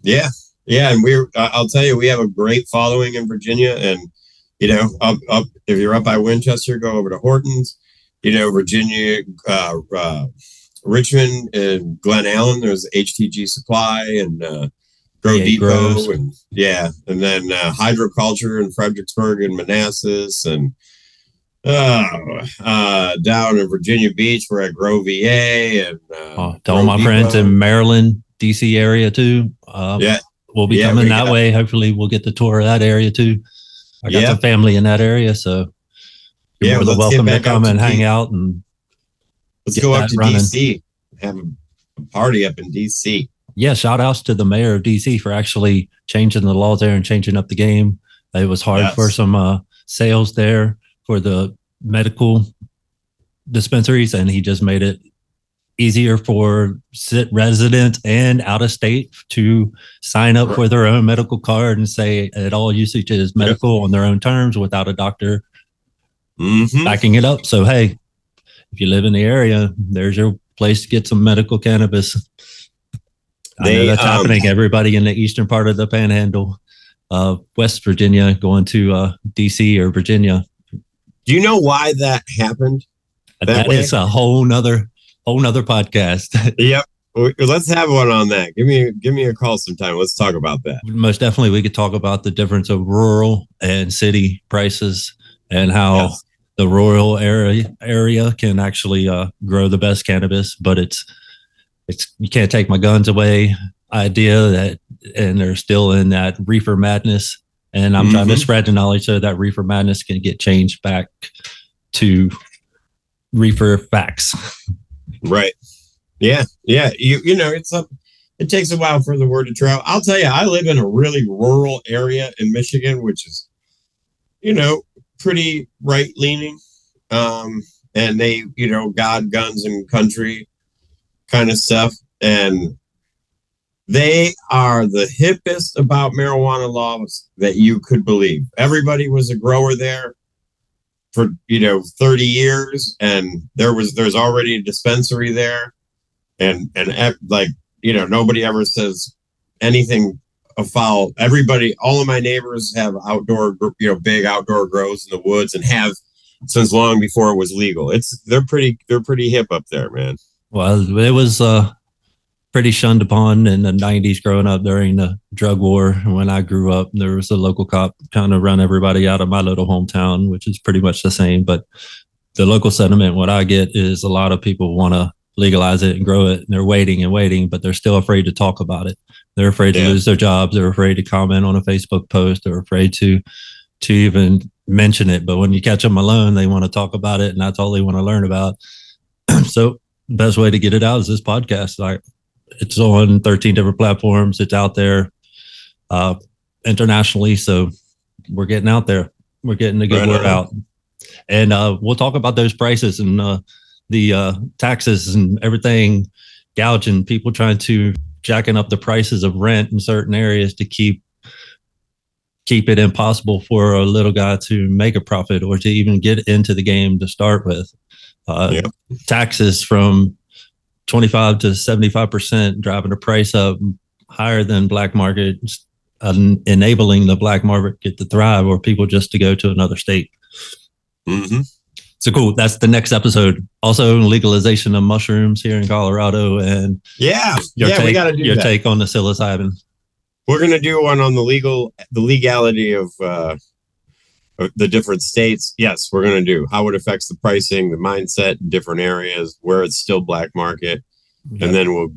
Yeah, yeah, and we're. I'll tell you, we have a great following in Virginia, and you know, up up if you're up by Winchester, go over to Hortons. You know, Virginia, uh, uh, Richmond, and Glen Allen. There's HTG Supply and uh, Grow Yeah, Depot, and yeah, and then uh, hydroculture in Fredericksburg and Manassas, and uh, uh, down in Virginia Beach, we're at Grow VA, and uh, Uh, to all my Grow friends in Maryland, DC area too. Uh, Yeah. we'll be Yeah, coming we that got- way. Hopefully, we'll get the tour of that area too. I got Yeah. some family in that area, so you're Yeah, more than welcome to back out come to and hang D- out and Let's get go up to running. DC. Have a, a party up in DC. Yeah, shout outs to the mayor of DC for actually changing the laws there and changing up the game. It was hard Yes. for some uh, sales there for the medical dispensaries, and he just made it easier for sit residents and out of state to sign up for their own medical card and say that all usage is medical on their own terms without a doctor Mm-hmm. backing it up. So hey, if you live in the area, there's your place to get some medical cannabis. I know that's um, happening. Everybody in the eastern part of the Panhandle, uh, West Virginia, going to uh, DC or Virginia. Do you know why that happened? That that is a whole nother whole nother podcast. [LAUGHS] Yep. Let's have one on that. Give me give me a call sometime. Let's talk about that. Most definitely, we could talk about the difference of rural and city prices and how Yes. the rural area area can actually uh, grow the best cannabis, but it's it's you can't take my guns away idea that and they're still in that reefer madness. And I'm trying to Mhm. spread the knowledge so that reefer madness can get changed back to reefer facts. Right. Yeah. Yeah. You you know, it's a it takes a while for the word to travel. I'll tell you, I live in a really rural area in Michigan, which is, you know, pretty right leaning. Um, and they, you know, God, guns, and country kind of stuff. And they are the hippest about marijuana laws that you could believe. Everybody was a grower there for you know 30 years and there was there's already a dispensary there and and like you know nobody ever says anything afoul everybody all of my neighbors have outdoor you know big outdoor grows in the woods and have since long before it was legal it's they're pretty they're pretty hip up there man Well, it was uh, pretty shunned upon in the 90s growing up during the drug war. When I grew up, there was a local cop kind of run everybody out of my little hometown, which is pretty much the same. But the local sentiment, what I get is a lot of people want to legalize it and grow it. And they're waiting and waiting, but they're still afraid to talk about it. They're afraid Yeah. to lose their jobs. They're afraid to comment on a Facebook post. They're afraid to to even mention it. But when you catch them alone, they want to talk about it, and that's all they want to learn about. [CLEARS THROAT] so best way to get it out is this podcast. Like it's on 13 different platforms. It's out there uh, internationally. So we're getting out there. We're getting the good Right word on. out. And uh, we'll talk about those prices and uh, the uh, taxes and everything gouging people trying to jacking up the prices of rent in certain areas to keep keep it impossible for a little guy to make a profit or to even get into the game to start with. Uh, Yep. Taxes from 25 to 75% driving the price up higher than black market, um, enabling the black market to thrive or people just to go to another state. mm-hmm. So cool. That's the next episode. Also, legalization of mushrooms here in Colorado and yeah your yeah take, we gotta do your that take on the psilocybin. we're gonna do one on the legal the legality of uh of the different states yes we're gonna do how it affects the pricing the mindset in different areas where it's still black market mm-hmm. and then we'll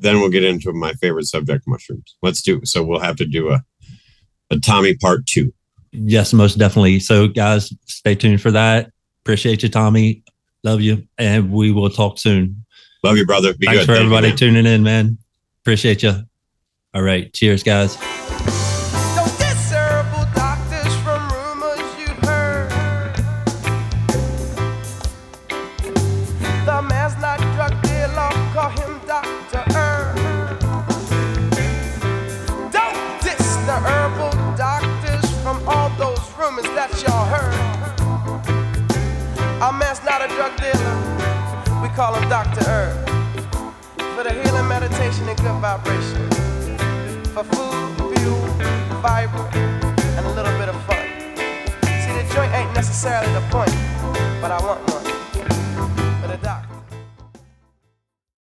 then we'll get into my favorite subject mushrooms let's do so we'll have to do a a tommy part two Yes, most definitely. So, guys, stay tuned for that. Appreciate you, Tommy. Love you. And we will talk soon. love you brother be Thanks good for Thank everybody man. tuning in, man. Appreciate you. All right. Cheers, guys. Our man's not a drug dealer. We call him Dr. Herb. For the healing meditation and good vibration. For food, fuel, fiber, and a little bit of fun. See, the joint ain't necessarily the point, but I want one.